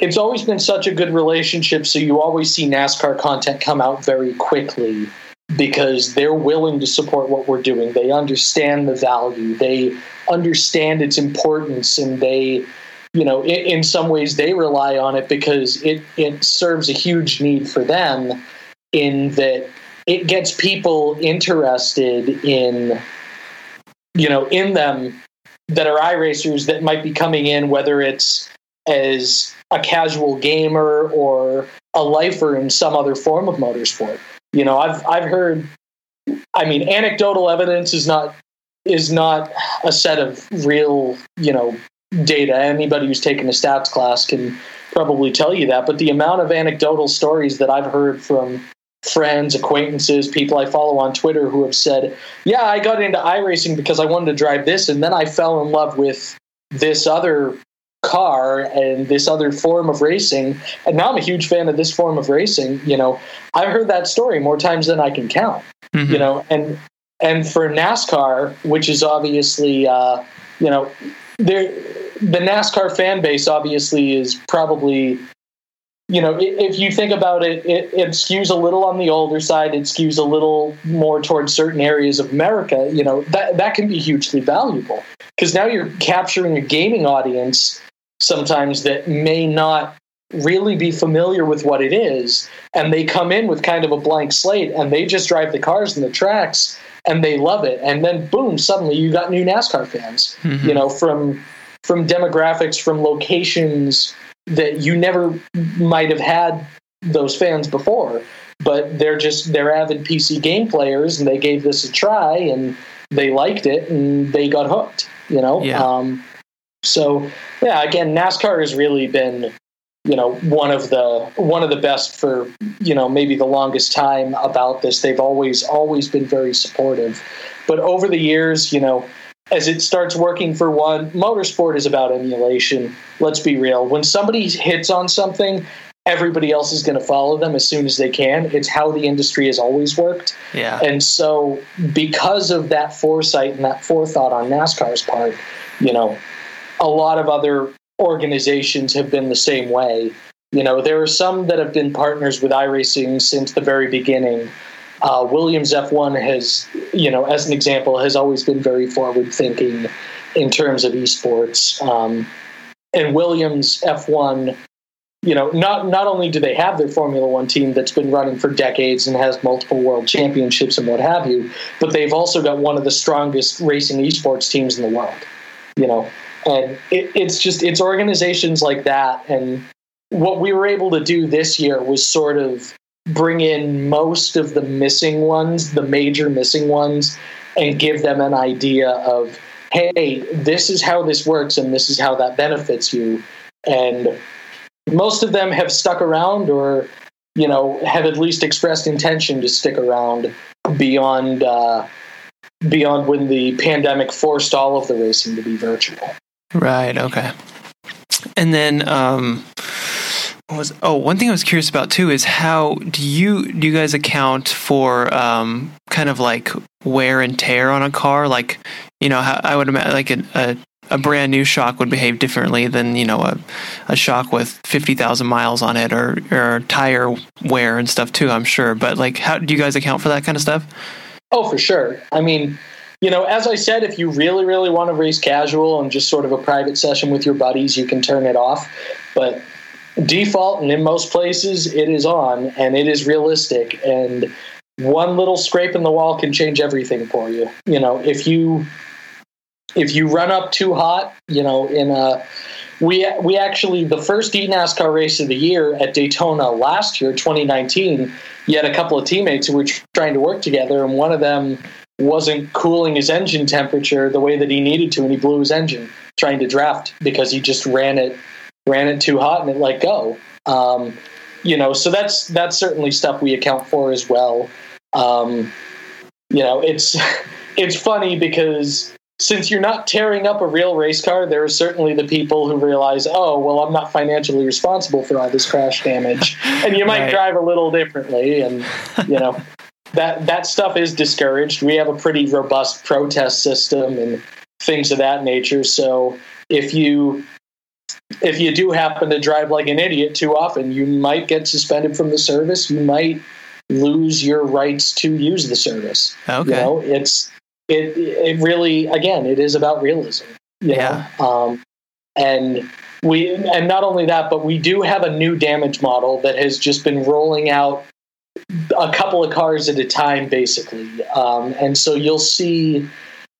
it's always been such a good relationship. So you always see NASCAR content come out very quickly because they're willing to support what we're doing. They understand the value. They understand its importance, and they you know, in, in, some ways they rely on it because it, it serves a huge need for them in that it gets people interested in, you know, in them that are iRacers that might be coming in, whether it's as a casual gamer or a lifer in some other form of motorsport. You know, I've I've heard I mean anecdotal evidence is not is not a set of real, you know, data. Anybody who's taken a stats class can probably tell you that. But the amount of anecdotal stories that I've heard from friends, acquaintances, people I follow on Twitter who have said, Yeah, I got into iRacing because I wanted to drive this, and then I fell in love with this other car and this other form of racing and now i'm a huge fan of this form of racing you know i've heard that story more times than i can count mm-hmm. you know and and for nascar which is obviously uh, you know there the NASCAR fan base obviously is probably you know if you think about it, it, it skews a little on the older side it skews a little more towards certain areas of america you know that that can be hugely valuable because now you're capturing a gaming audience sometimes that may not really be familiar with what it is and they come in with kind of a blank slate and they just drive the cars and the tracks and they love it and then boom suddenly you got new nascar fans mm-hmm. you know from from demographics from locations that you never might have had those fans before but they're just they're avid pc game players and they gave this a try and they liked it and they got hooked you know yeah. um, so yeah again nascar has really been you know one of the one of the best for you know maybe the longest time about this. They've always always been very supportive. But over the years you know as it starts working for one motorsport is about emulation. Let's be real. When somebody hits on something everybody else is going to follow them as soon as they can. It's how the industry has always worked. Yeah. And so because of that foresight and that forethought on nascar's part you know a lot of other organizations have been the same way. You know, there are some that have been partners with iRacing since the very beginning. Uh, Williams F1 has, you know, as an example, has always been very forward thinking in terms of esports. Um, and Williams F1, you know, not not only do they have their Formula One team that's been running for decades and has multiple world championships and what have you, but they've also got one of the strongest racing esports teams in the world. You know, and it, it's just it's organizations like that and what we were able to do this year was sort of bring in most of the missing ones, the major missing ones, and give them an idea of, hey, this is how this works and this is how that benefits you. And most of them have stuck around or, you know, have at least expressed intention to stick around beyond uh, beyond when the pandemic forced all of the racing to be virtual. Right. Okay. And then, um, was oh one thing I was curious about too is how do you do you guys account for um, kind of like wear and tear on a car? Like you know how I would imagine like a, a, a brand new shock would behave differently than you know a, a shock with fifty thousand miles on it or or tire wear and stuff too. I'm sure, but like how do you guys account for that kind of stuff? Oh, for sure. I mean, you know, as I said, if you really, really want to race casual and just sort of a private session with your buddies, you can turn it off. But default and in most places it is on and it is realistic and one little scrape in the wall can change everything for you you know if you if you run up too hot you know in a we we actually the first eNASCAR race of the year at Daytona last year 2019 you had a couple of teammates who were trying to work together and one of them wasn't cooling his engine temperature the way that he needed to and he blew his engine trying to draft because he just ran it ran it too hot and it let go. Um, you know, so that's that's certainly stuff we account for as well. Um, you know, it's it's funny because since you're not tearing up a real race car, there are certainly the people who realize, oh, well, I'm not financially responsible for all this crash damage, and you might right. drive a little differently, and you know. That that stuff is discouraged. We have a pretty robust protest system and things of that nature. So if you if you do happen to drive like an idiot too often, you might get suspended from the service. You might lose your rights to use the service. Okay. You know, it's it it really again it is about realism. yeah. Um, and we and not only that, but we do have a new damage model that has just been rolling out a couple of cars at a time, basically. Um, and so you'll see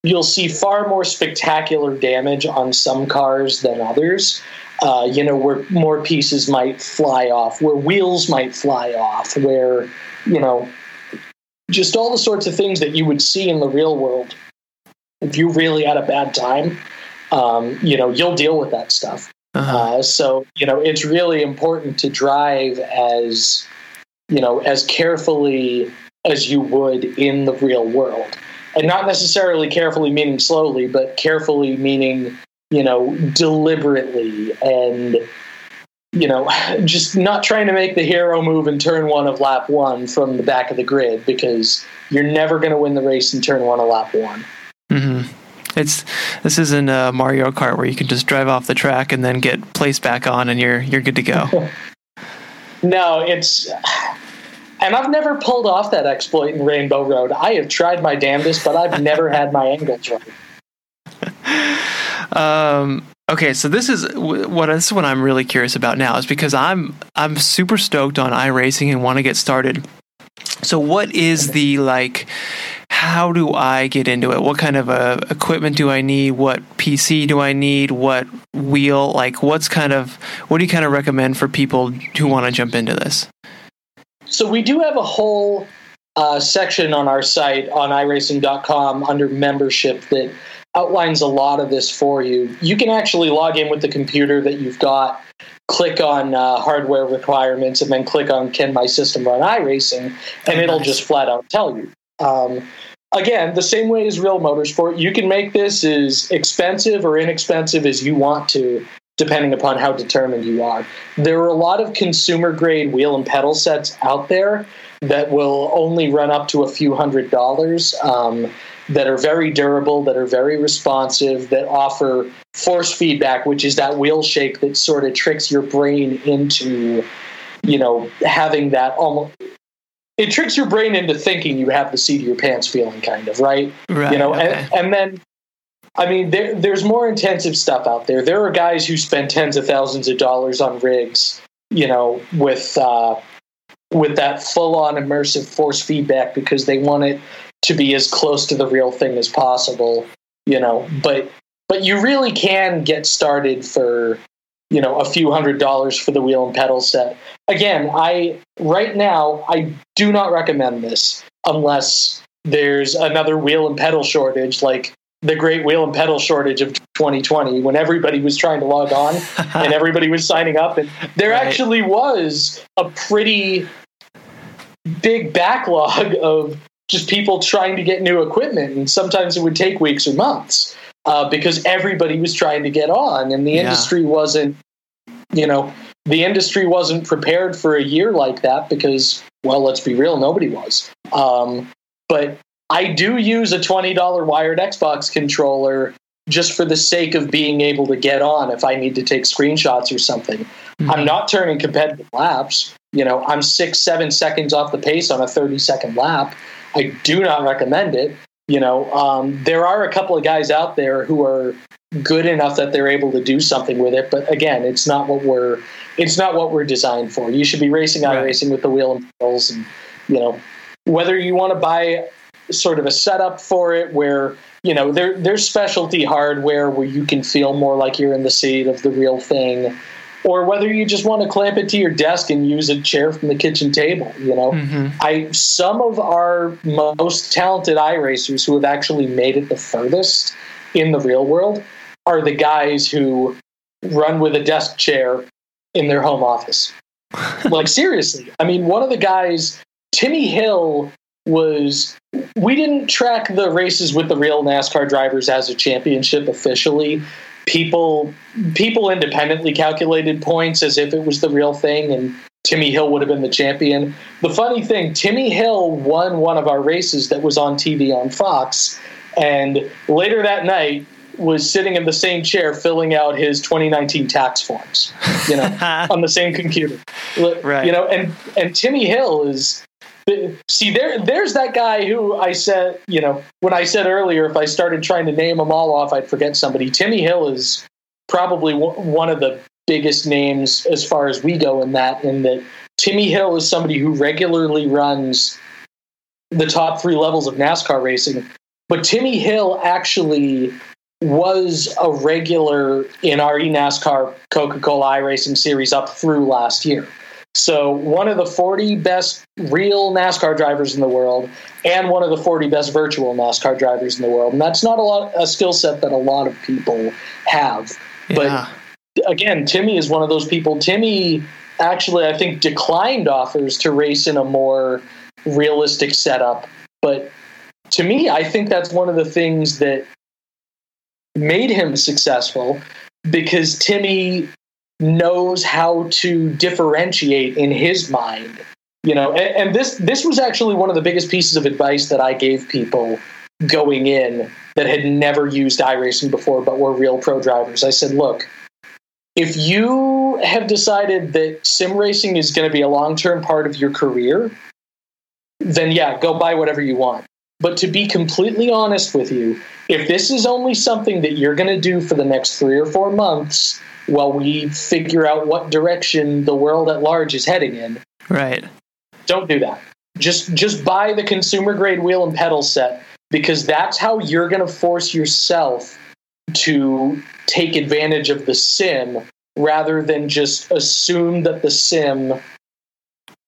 you'll see far more spectacular damage on some cars than others. Uh, you know, where more pieces might fly off, where wheels might fly off, where, you know, just all the sorts of things that you would see in the real world. If you really had a bad time, um, you know, you'll deal with that stuff. Uh-huh. Uh, so, you know, it's really important to drive as, you know, as carefully as you would in the real world and not necessarily carefully meaning slowly, but carefully meaning you know deliberately and you know just not trying to make the hero move in turn one of lap one from the back of the grid because you're never going to win the race in turn one of lap one. Mm-hmm. It's this isn't a Mario Kart where you can just drive off the track and then get placed back on and you're you're good to go. no, it's and I've never pulled off that exploit in Rainbow Road. I have tried my damnedest, but I've never had my angles right. Um, okay, so this is what this is what I'm really curious about now is because I'm I'm super stoked on iRacing and want to get started. So what is the like how do I get into it? What kind of uh, equipment do I need? What PC do I need? What wheel? Like what's kind of what do you kind of recommend for people who want to jump into this? So we do have a whole uh, section on our site on iRacing.com under membership that outlines a lot of this for you. You can actually log in with the computer that you've got, click on uh, hardware requirements, and then click on Can My System Run iRacing, and it'll just flat out tell you. Um, again, the same way as real motorsport, you can make this as expensive or inexpensive as you want to depending upon how determined you are. There are a lot of consumer grade wheel and pedal sets out there that will only run up to a few hundred dollars. Um, that are very durable, that are very responsive, that offer force feedback, which is that wheel shake that sort of tricks your brain into, you know, having that almost. It tricks your brain into thinking you have the seat of your pants feeling, kind of, right? Right. You know, okay. and, and then I mean, there, there's more intensive stuff out there. There are guys who spend tens of thousands of dollars on rigs, you know, with uh, with that full-on immersive force feedback because they want it to be as close to the real thing as possible, you know. But but you really can get started for you know a few hundred dollars for the wheel and pedal set. Again, I right now I do not recommend this unless there's another wheel and pedal shortage like the great wheel and pedal shortage of 2020 when everybody was trying to log on and everybody was signing up and there Right. actually was a pretty big backlog of just people trying to get new equipment and sometimes it would take weeks or months uh, because everybody was trying to get on and the Yeah. industry wasn't you know the industry wasn't prepared for a year like that because well let's be real nobody was. Um, but i do use a $20 wired xbox controller just for the sake of being able to get on if i need to take screenshots or something. I'm not turning competitive laps. You know i'm six seven seconds off the pace on a 30 second lap. I do not recommend it you know um, there are a couple of guys out there who are good enough that they're able to do something with it. But again it's not what we're it's not what we're designed for. You should be racing Right. racing with the wheel and pedals and you know whether you want to buy sort of a setup for it where you know there there's specialty hardware where you can feel more like you're in the seat of the real thing or whether you just want to clamp it to your desk and use a chair from the kitchen table you know Mhm. I some of our most talented iRacers who have actually made it the furthest in the real world are the guys who run with a desk chair in their home office. like seriously. I mean, one of the guys, Timmy Hill was we didn't track the races with the real NASCAR drivers as a championship officially. People people independently calculated points as if it was the real thing and Timmy Hill would have been the champion. The funny thing, Timmy Hill won one of our races that was on TV on Fox, and later that night was sitting in the same chair filling out his 2019 tax forms, you know, on the same computer. Right. You know, and and Timmy Hill is see there there's that guy who I said, you know, when I said earlier if I started trying to name them all off I'd forget somebody. Timmy Hill is probably one of the biggest names as far as we go in that in that Timmy Hill is somebody who regularly runs the top 3 levels of NASCAR racing. But Timmy Hill actually was a regular in our eNASCAR Coca-Cola iRacing series up through last year. So one of the 40 best real NASCAR drivers in the world, and one of the 40 best virtual NASCAR drivers in the world, and that's not a lot a skill set that a lot of people have. yeah. But again, Timmy is one of those people. Timmy actually, I think, declined offers to race in a more realistic setup. But to me, I think that's one of the things that made him successful because Timmy knows how to differentiate in his mind. You know, and, and this this was actually one of the biggest pieces of advice that I gave people going in that had never used iRacing before but were real pro drivers. I said, look, if you have decided that sim racing is going to be a long term part of your career, then yeah, go buy whatever you want. But to be completely honest with you, if this is only something that you're going to do for the next three or four months while we figure out what direction the world at large is heading in, Right. don't do that. Just just buy the consumer grade wheel and pedal set because that's how you're going to force yourself to take advantage of the sim rather than just assume that the sim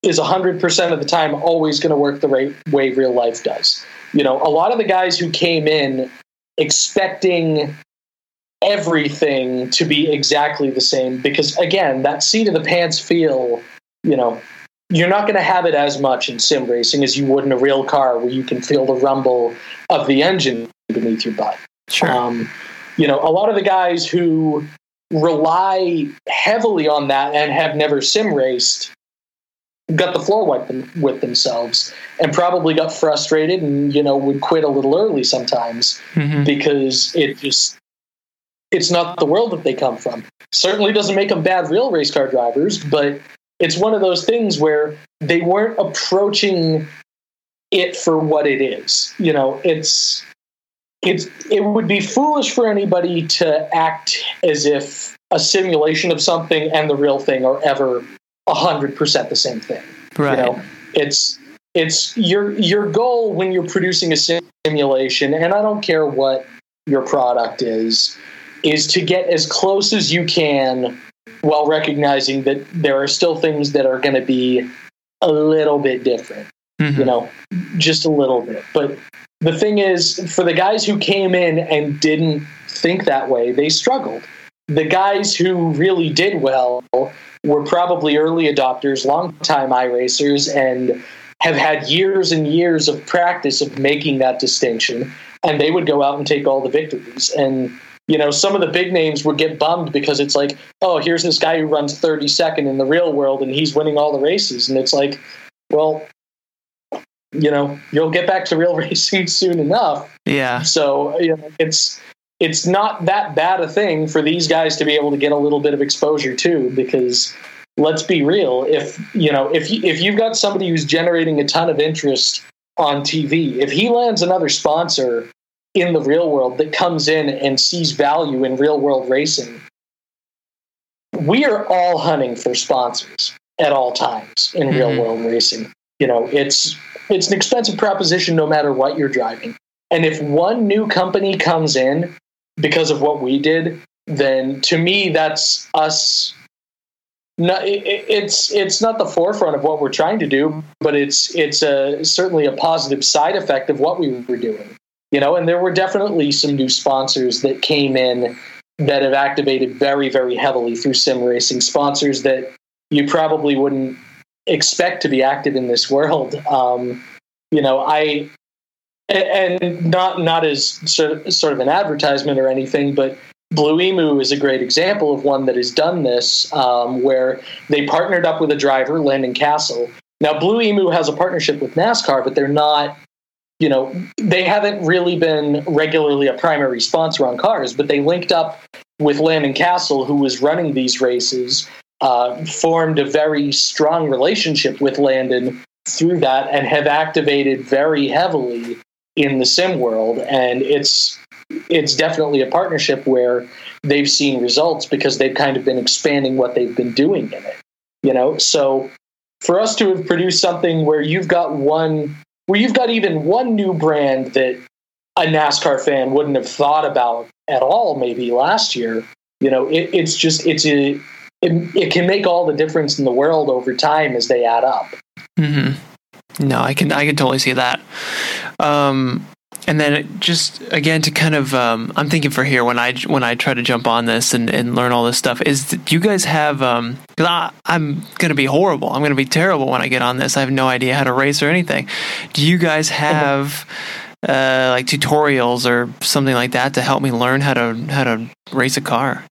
is 100% of the time always going to work the right way real life does. You know, a lot of the guys who came in expecting everything to be exactly the same because again, that seat of the pants feel, you know, you're not going to have it as much in sim racing as you would in a real car where you can feel the rumble of the engine beneath your butt. Sure. Um, you know, a lot of the guys who rely heavily on that and have never sim raced got the floor wiped them, with themselves and probably got frustrated and you know would quit a little early sometimes Mhm. because it just it's not the world that they come from. Certainly doesn't make them bad real race car drivers but it's one of those things where they weren't approaching it for what it is. You know it's it's it would be foolish for anybody to act as if a simulation of something and the real thing are ever 100% the same thing. Right. you know it's it's your your goal when you're producing a simulation and i don't care what your product is is to get as close as you can while recognizing that there are still things that are going to be a little bit different Mhm. you know just a little bit. But the thing is for the guys who came in and didn't think that way they struggled. The guys who really did well were probably early adopters longtime iRacers and have had years and years of practice of making that distinction and they would go out and take all the victories. And you know some of the big names would get bummed because it's like oh here's this guy who runs 32nd in the real world and he's winning all the races and it's like well you know you'll get back to real racing soon enough Yeah. so you know, it's it's not that bad a thing for these guys to be able to get a little bit of exposure too, because let's be real. If you know, if you, if you've got somebody who's generating a ton of interest on TV, if he lands another sponsor in the real world that comes in and sees value in real world racing, we are all hunting for sponsors at all times in real Mhm. world racing. You know, it's it's an expensive proposition no matter what you're driving. And if one new company comes in because of what we did, then to me that's us. No, it, it's it's not the forefront of what we're trying to do, but it's it's a certainly a positive side effect of what we were doing. You know, and there were definitely some new sponsors that came in that have activated very very heavily through sim racing sponsors that you probably wouldn't expect to be active in this world. Um, you know, I and not not as sort of, sort of an advertisement or anything, but Blue Emu is a great example of one that has done this, um, where they partnered up with a driver, Landon Cassill. Now, Blue Emu has a partnership with NASCAR, but they're not, you know, they haven't really been regularly a primary sponsor on cars, but they linked up with Landon Cassill, who was running these races, uh, formed a very strong relationship with Landon through that, and have activated very heavily in the sim world. And it's it's definitely a partnership where they've seen results because they've kind of been expanding what they've been doing in it. You know, so for us to have produced something where you've got one where you've got even one new brand that a NASCAR fan wouldn't have thought about at all maybe last year, you know, it, it's just it's a it, it can make all the difference in the world over time as they add up. Mm-hmm. No, I can I can totally see that. Um, and then just again to kind of um, I'm thinking for here when I when I try to jump on this and, and learn all this stuff is do you guys have um 'cause I, I'm gonna be horrible I'm gonna be terrible when I get on this I have no idea how to race or anything. Do you guys have uh, like tutorials or something like that to help me learn how to how to race a car?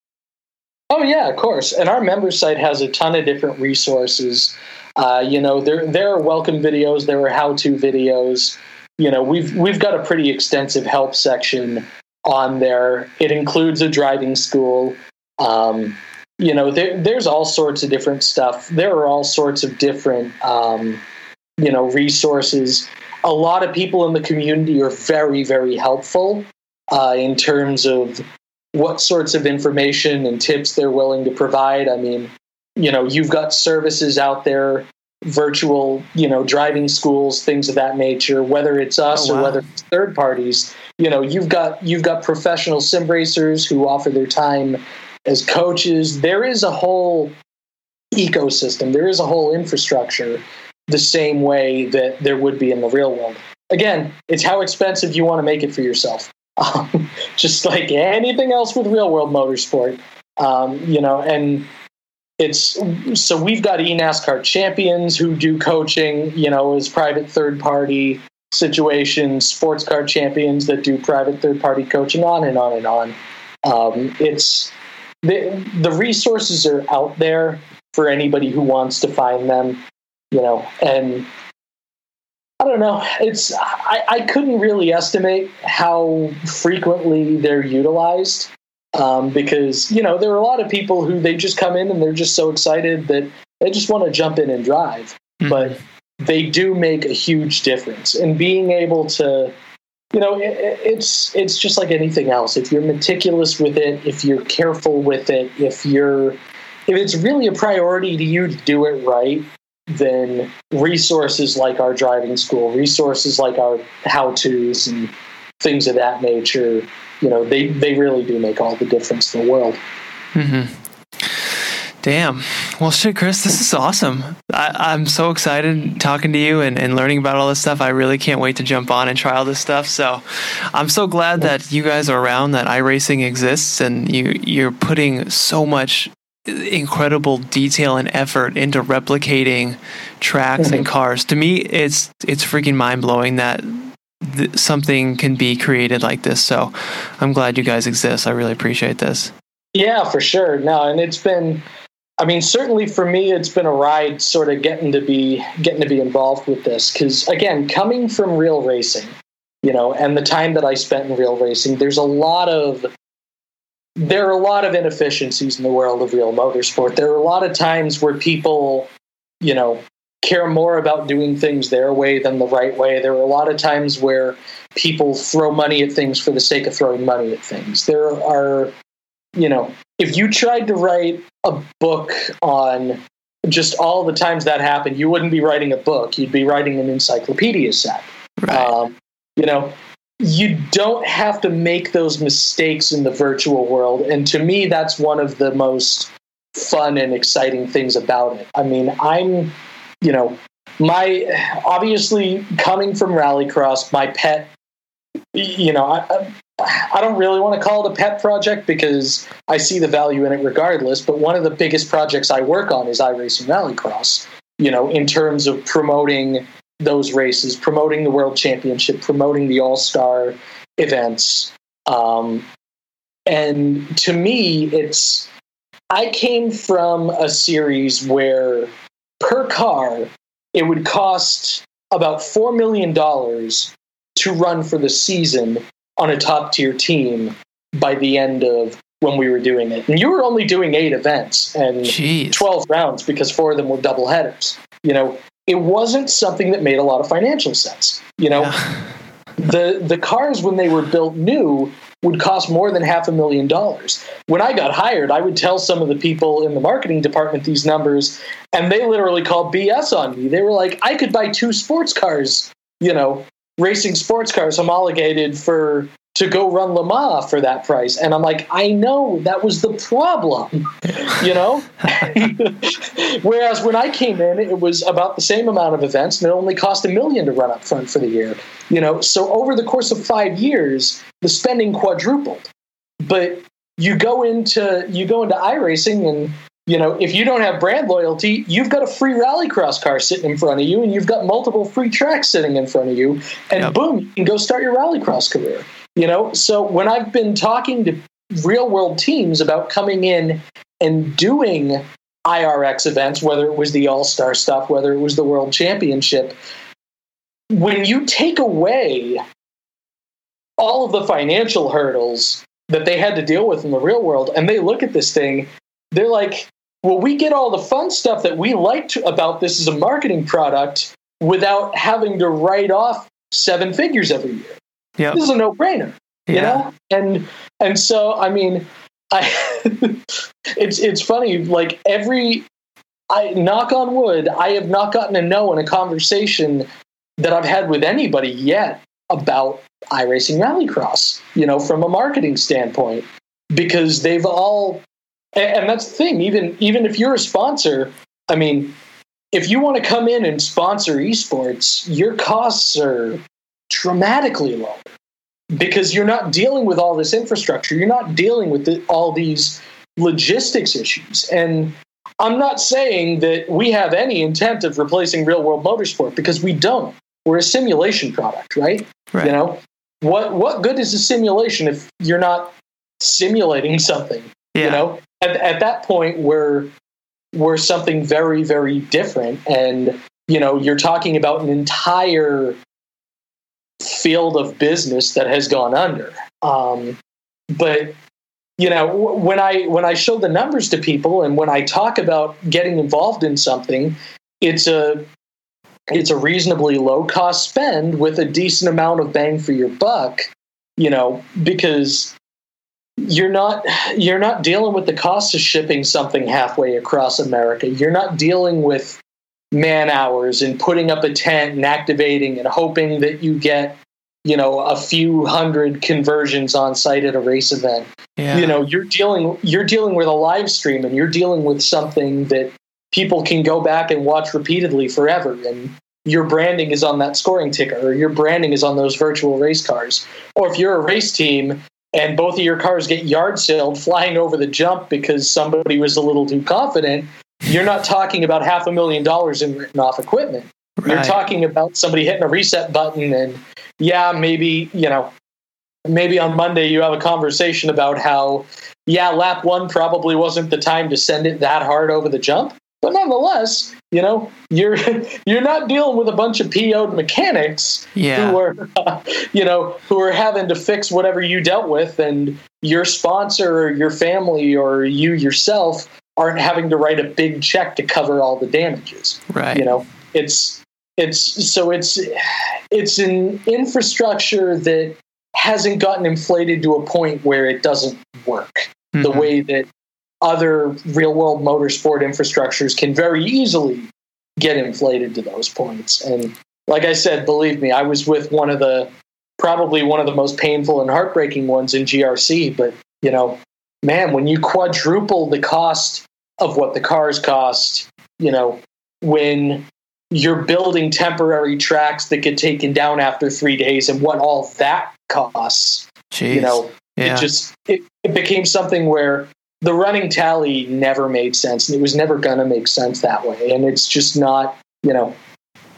Oh yeah, of course. And our member site has a ton of different resources. Uh, you know, there there are welcome videos, there are how-to videos. You know, we've we've got a pretty extensive help section on there. It includes a driving school. Um, you know, there, there's all sorts of different stuff. There are all sorts of different, um, you know, resources. A lot of people in the community are very, very helpful uh, in terms of what sorts of information and tips they're willing to provide. I mean, you know, you've got services out there, virtual, you know, driving schools, things of that nature, whether it's us Oh, wow. or whether it's third parties. You know, you've got you've got professional sim racers who offer their time as coaches. There is a whole ecosystem. There is a whole infrastructure the same way that there would be in the real world. Again, it's how expensive you want to make it for yourself. Um, just like anything else with real world motorsport, um, you know, and it's so we've got eNASCAR champions who do coaching, you know, as private third party situations, sports car champions that do private third party coaching, on and on and on. Um, it's the the resources are out there for anybody who wants to find them. you know, and I don't know. It's I, I couldn't really estimate how frequently they're utilized um, because you know there are a lot of people who they just come in and they're just so excited that they just want to jump in and drive, mm-hmm. but they do make a huge difference. And being able to, you know, it, it's it's just like anything else. If you're meticulous with it, if you're careful with it, if you're if it's really a priority to you to do it right, then resources like our driving school, resources like our how tos and things of that nature, you know, they, they really do make all the difference in the world. Mm-hmm. Damn. Well, shit, Chris, this is awesome. I, am so excited talking to you and, and learning about all this stuff. I really can't wait to jump on and try all this stuff. So I'm so glad that you guys are around, that iRacing exists, and you, you're putting so much incredible detail and effort into replicating tracks mm-hmm. and cars. To me, it's it's freaking mind blowing that th- something can be created like this. So I'm glad you guys exist. I really appreciate this. Yeah, for sure. No, and it's been I mean, certainly for me, it's been a ride, sort of getting to be getting to be involved with this. Because again, coming from real racing, you know, and the time that I spent in real racing, there's a lot of there are a lot of inefficiencies in the world of real motorsport. There are a lot of times where people, you know, care more about doing things their way than the right way. There are a lot of times where people throw money at things for the sake of throwing money at things. There are, you know, if you tried to write a book on just all the times that happened, you wouldn't be writing a book. You'd be writing an encyclopedia set. Right. Um, you know, you don't have to make those mistakes in the virtual world. And to me, that's one of the most fun and exciting things about it. I mean, I'm, you know, my obviously coming from rallycross, my pet, you know, I, I don't really want to call it a pet project because I see the value in it regardless. But one of the biggest projects I work on is iRacing Rallycross. You know, in terms of promoting those races, promoting the World Championship, promoting the All Star events. Um, and to me, it's I came from a series where per car it would cost about four million dollars to run for the season on a top tier team by the end of when we were doing it. And you were only doing eight events and Jeez. 12 rounds because four of them were double headers. You know, it wasn't something that made a lot of financial sense. You know, yeah. the the cars when they were built new would cost more than half a million dollars. When I got hired, I would tell some of the people in the marketing department these numbers, and they literally called BS on me. They were like, I could buy two sports cars, you know, racing sports cars homologated for to go run Le Mans for that price. And I'm like, I know that was the problem, you know? Whereas when I came in, it was about the same amount of events and it only cost a million to run up front for the year, you know? So over the course of five years, the spending quadrupled. But you go into you go into iRacing and you know, if you don't have brand loyalty, you've got a free rallycross car sitting in front of you, and you've got multiple free tracks sitting in front of you, and yep. boom, you can go start your rallycross career. You know, so when I've been talking to real world teams about coming in and doing IRX events, whether it was the All Star stuff, whether it was the World Championship, when you take away all of the financial hurdles that they had to deal with in the real world, and they look at this thing, they're like, well, we get all the fun stuff that we liked about this as a marketing product without having to write off seven figures every year. Yep. This is a no brainer, yeah. you know? And, and so, I mean, I, it's, it's funny, like every, I knock on wood, I have not gotten a no in a conversation that I've had with anybody yet about iRacing Rallycross, you know, from a marketing standpoint, because they've all and, that's the thing. Even even if you're a sponsor, I mean, if you want to come in and sponsor esports, your costs are dramatically lower because you're not dealing with all this infrastructure. You're not dealing with the, all these logistics issues. And I'm not saying that we have any intent of replacing real world motorsport because we don't. We're a simulation product, right? right? You know, what what good is a simulation if you're not simulating something? Yeah. You know, at, at that point we're we're something very very different and you know, you're talking about an entire field of business that has gone under. Um, but you know, when I when I show the numbers to people and when I talk about getting involved in something, it's a it's a reasonably low cost spend with a decent amount of bang for your buck. You know, because you're not you're not dealing with the cost of shipping something halfway across America. You're not dealing with man hours and putting up a tent and activating and hoping that you get you know a few hundred conversions on site at a race event yeah. you know you're dealing you're dealing with a live stream and you're dealing with something that people can go back and watch repeatedly forever and your branding is on that scoring ticker or your branding is on those virtual race cars or if you're a race team and both of your cars get yard sailed flying over the jump because somebody was a little too confident you're not talking about half a million dollars in written off equipment right. you're talking about somebody hitting a reset button and yeah, maybe, you know, maybe on Monday you have a conversation about how, yeah, lap one probably wasn't the time to send it that hard over the jump. But nonetheless, you know, you're you're not dealing with a bunch of PO'd mechanics yeah. who are, uh, you know, who are having to fix whatever you dealt with, and your sponsor or your family or you yourself aren't having to write a big check to cover all the damages. Right. You know, it's it's so it's it's an infrastructure that hasn't gotten inflated to a point where it doesn't work mm-hmm. the way that other real world motorsport infrastructures can very easily get inflated to those points. And like I said, believe me, I was with one of the probably one of the most painful and heartbreaking ones in GRC. But, you know, man, when you quadruple the cost of what the cars cost, you know, when you're building temporary tracks that get taken down after three days and what all that costs. Jeez. You know, yeah. it just it, it became something where the running tally never made sense and it was never going to make sense that way. And it's just not, you know,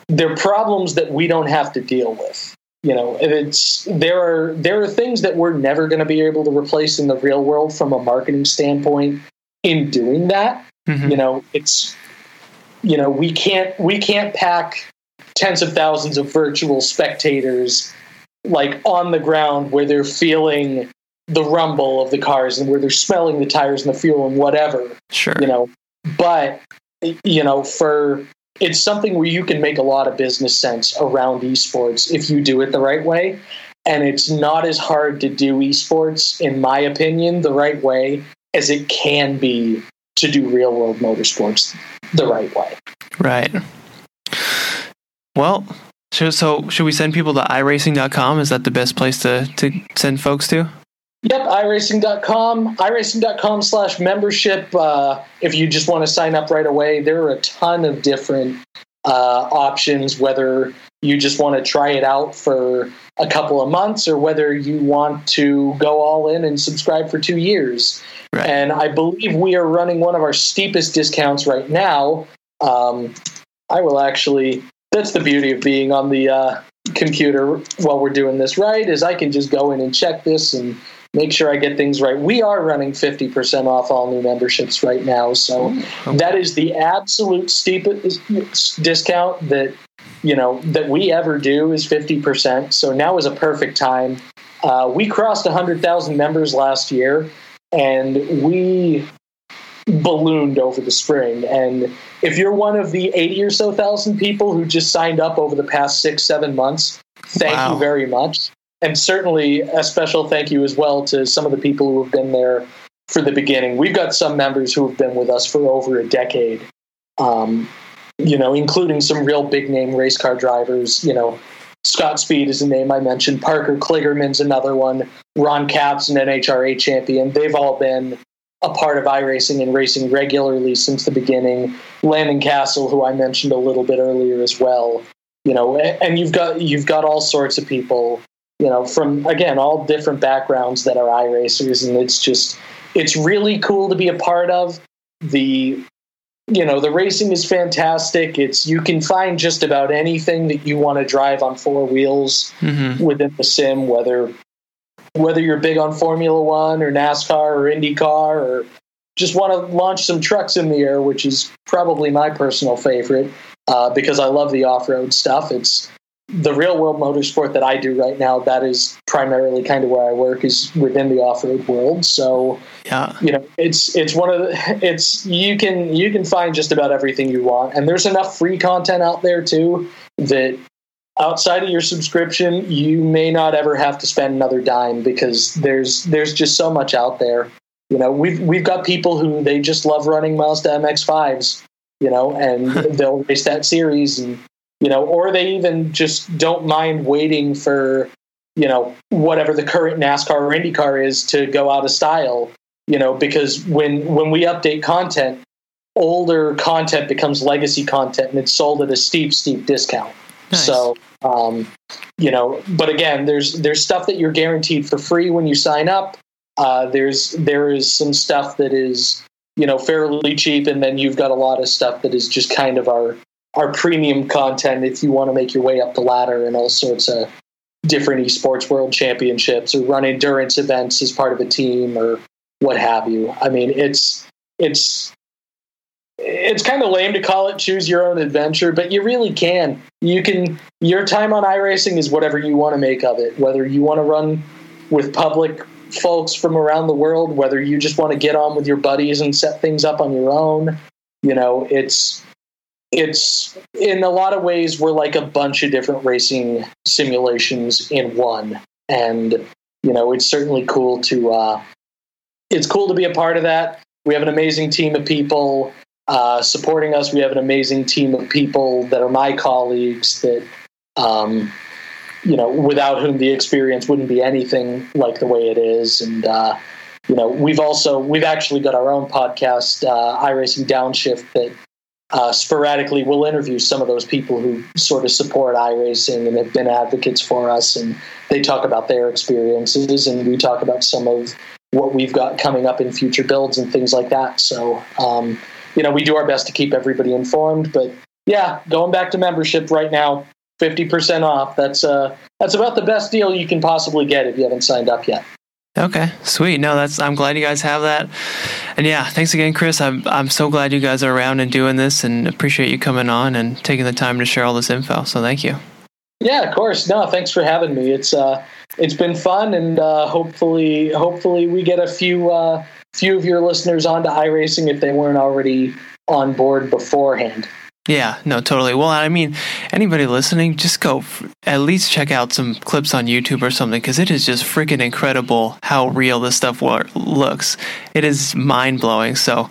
they're problems that we don't have to deal with. You know, it's there are there are things that we're never going to be able to replace in the real world from a marketing standpoint in doing that. Mm-hmm. You know, it's you know we can't we can't pack tens of thousands of virtual spectators like on the ground where they're feeling the rumble of the cars and where they're smelling the tires and the fuel and whatever sure you know but you know for it's something where you can make a lot of business sense around esports if you do it the right way and it's not as hard to do esports in my opinion the right way as it can be to do real world motorsports the right way. Right. Well, so, so should we send people to iRacing.com? Is that the best place to, to send folks to? Yep, iRacing.com, iRacing.com slash membership. Uh, if you just want to sign up right away, there are a ton of different uh, options, whether you just want to try it out for a couple of months or whether you want to go all in and subscribe for two years. Right. And I believe we are running one of our steepest discounts right now. Um, I will actually, that's the beauty of being on the uh, computer while we're doing this, right? Is I can just go in and check this and make sure I get things right. We are running 50% off all new memberships right now. So okay. that is the absolute steepest discount that you know that we ever do is 50%. So now is a perfect time. Uh, we crossed 100,000 members last year and we ballooned over the spring. And if you're one of the 80 or so thousand people who just signed up over the past six, seven months, thank wow. you very much. And certainly a special thank you as well to some of the people who have been there for the beginning. We've got some members who have been with us for over a decade, um, you know, including some real big name race car drivers, you know, Scott Speed is a name I mentioned. Parker Kligerman's another one. Ron Capps, an NHRA champion. They've all been a part of iRacing and racing regularly since the beginning. Landon Cassill, who I mentioned a little bit earlier as well. You know, and you've got you've got all sorts of people. You know, from again all different backgrounds that are iRacers, and it's just it's really cool to be a part of. The you know the racing is fantastic it's you can find just about anything that you want to drive on four wheels mm-hmm. within the sim whether whether you're big on formula one or nascar or indycar or just want to launch some trucks in the air which is probably my personal favorite uh, because I love the off road stuff. It's the real world motorsport that I do right now. That is primarily kind of where I work is within the off road world. So Yeah. you know it's it's one of the it's you can you can find just about everything you want and there's enough free content out there too that outside of your subscription you may not ever have to spend another dime because there's there's just so much out there you know we've we've got people who they just love running Mazda MX5s you know and they'll race that series and you know or they even just don't mind waiting for you know whatever the current NASCAR or IndyCar is to go out of style you know because when when we update content older content becomes legacy content and it's sold at a steep steep discount Nice. so um, you know but again there's there's stuff that you're guaranteed for free when you sign up uh, there's there is some stuff that is you know fairly cheap and then you've got a lot of stuff that is just kind of our our premium content if you want to make your way up the ladder and all sorts of different esports world championships or run endurance events as part of a team or what have you. I mean, it's it's it's kind of lame to call it choose your own adventure, but you really can. You can your time on iRacing is whatever you want to make of it. Whether you want to run with public folks from around the world, whether you just want to get on with your buddies and set things up on your own, you know, it's it's in a lot of ways we're like a bunch of different racing simulations in one. And you know it's certainly cool to uh it's cool to be a part of that. We have an amazing team of people uh supporting us. We have an amazing team of people that are my colleagues that um you know without whom the experience wouldn't be anything like the way it is. And uh you know we've also we've actually got our own podcast uh iRacing Downshift that uh, sporadically we'll interview some of those people who sort of support iRacing and have been advocates for us, and they talk about their experiences, and we talk about some of what we've got coming up in future builds and things like that. So, um, you know, we do our best to keep everybody informed. But yeah, going back to membership right now, fifty percent off. That's uh, that's about the best deal you can possibly get if you haven't signed up yet. Okay, sweet. No, that's I'm glad you guys have that. And yeah, thanks again, Chris. I'm I'm so glad you guys are around and doing this, and appreciate you coming on and taking the time to share all this info. So thank you. Yeah, of course. No, thanks for having me. It's uh, it's been fun, and uh, hopefully, hopefully, we get a few uh, few of your listeners onto iRacing if they weren't already on board beforehand. Yeah, no, totally. Well, I mean, anybody listening, just go f- at least check out some clips on YouTube or something because it is just freaking incredible how real this stuff wa- looks. It is mind blowing. So,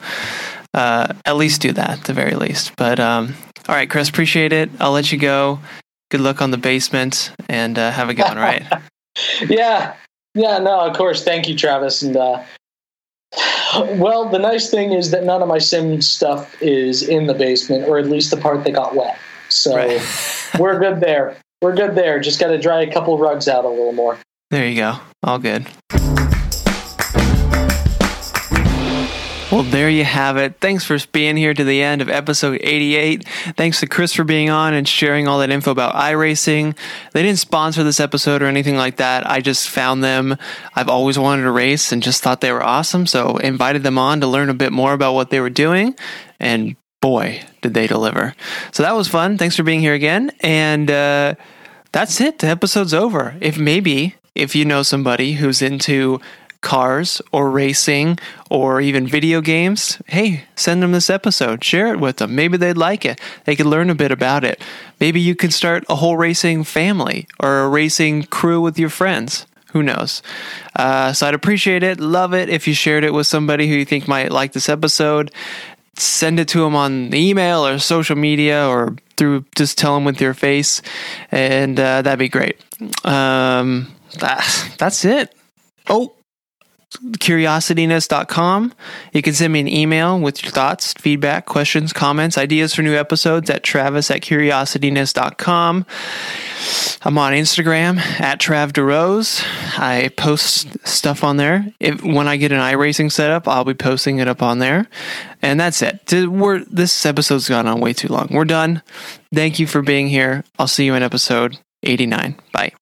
uh, at least do that at the very least. But um, all right, Chris, appreciate it. I'll let you go. Good luck on the basement and uh, have a good one. Right. Yeah, yeah. No, of course. Thank you, Travis. And uh, well, the nice thing is that none of my sim stuff is in the basement, or at least the part that got wet. So Right. we're good there. We're good there. Just got to dry a couple rugs out a little more. There you go. All good. Well, there you have it. Thanks for being here to the end of episode 88. Thanks to Chris for being on and sharing all that info about iRacing. They didn't sponsor this episode or anything like that. I just found them. I've always wanted to race and just thought they were awesome. So invited them on to learn a bit more about what they were doing. And boy, did they deliver. So that was fun. Thanks for being here again. And, uh, that's it. The episode's over. If maybe if you know somebody who's into cars or racing or even video games, hey, send them this episode. Share it with them. Maybe they'd like it. They could learn a bit about it. Maybe you can start a whole racing family or a racing crew with your friends. Who knows? Uh, so I'd appreciate it, love it if you shared it with somebody who you think might like this episode send it to them on email or social media or through just tell them with your face and uh, that'd be great um, that, that's it oh curiosityness.com you can send me an email with your thoughts feedback questions comments ideas for new episodes at travis at curiosityness.com I'm on Instagram at Trav DeRose. I post stuff on there. If when I get an iRacing setup, I'll be posting it up on there. And that's it. We're, this episode's gone on way too long. We're done. Thank you for being here. I'll see you in episode 89. Bye.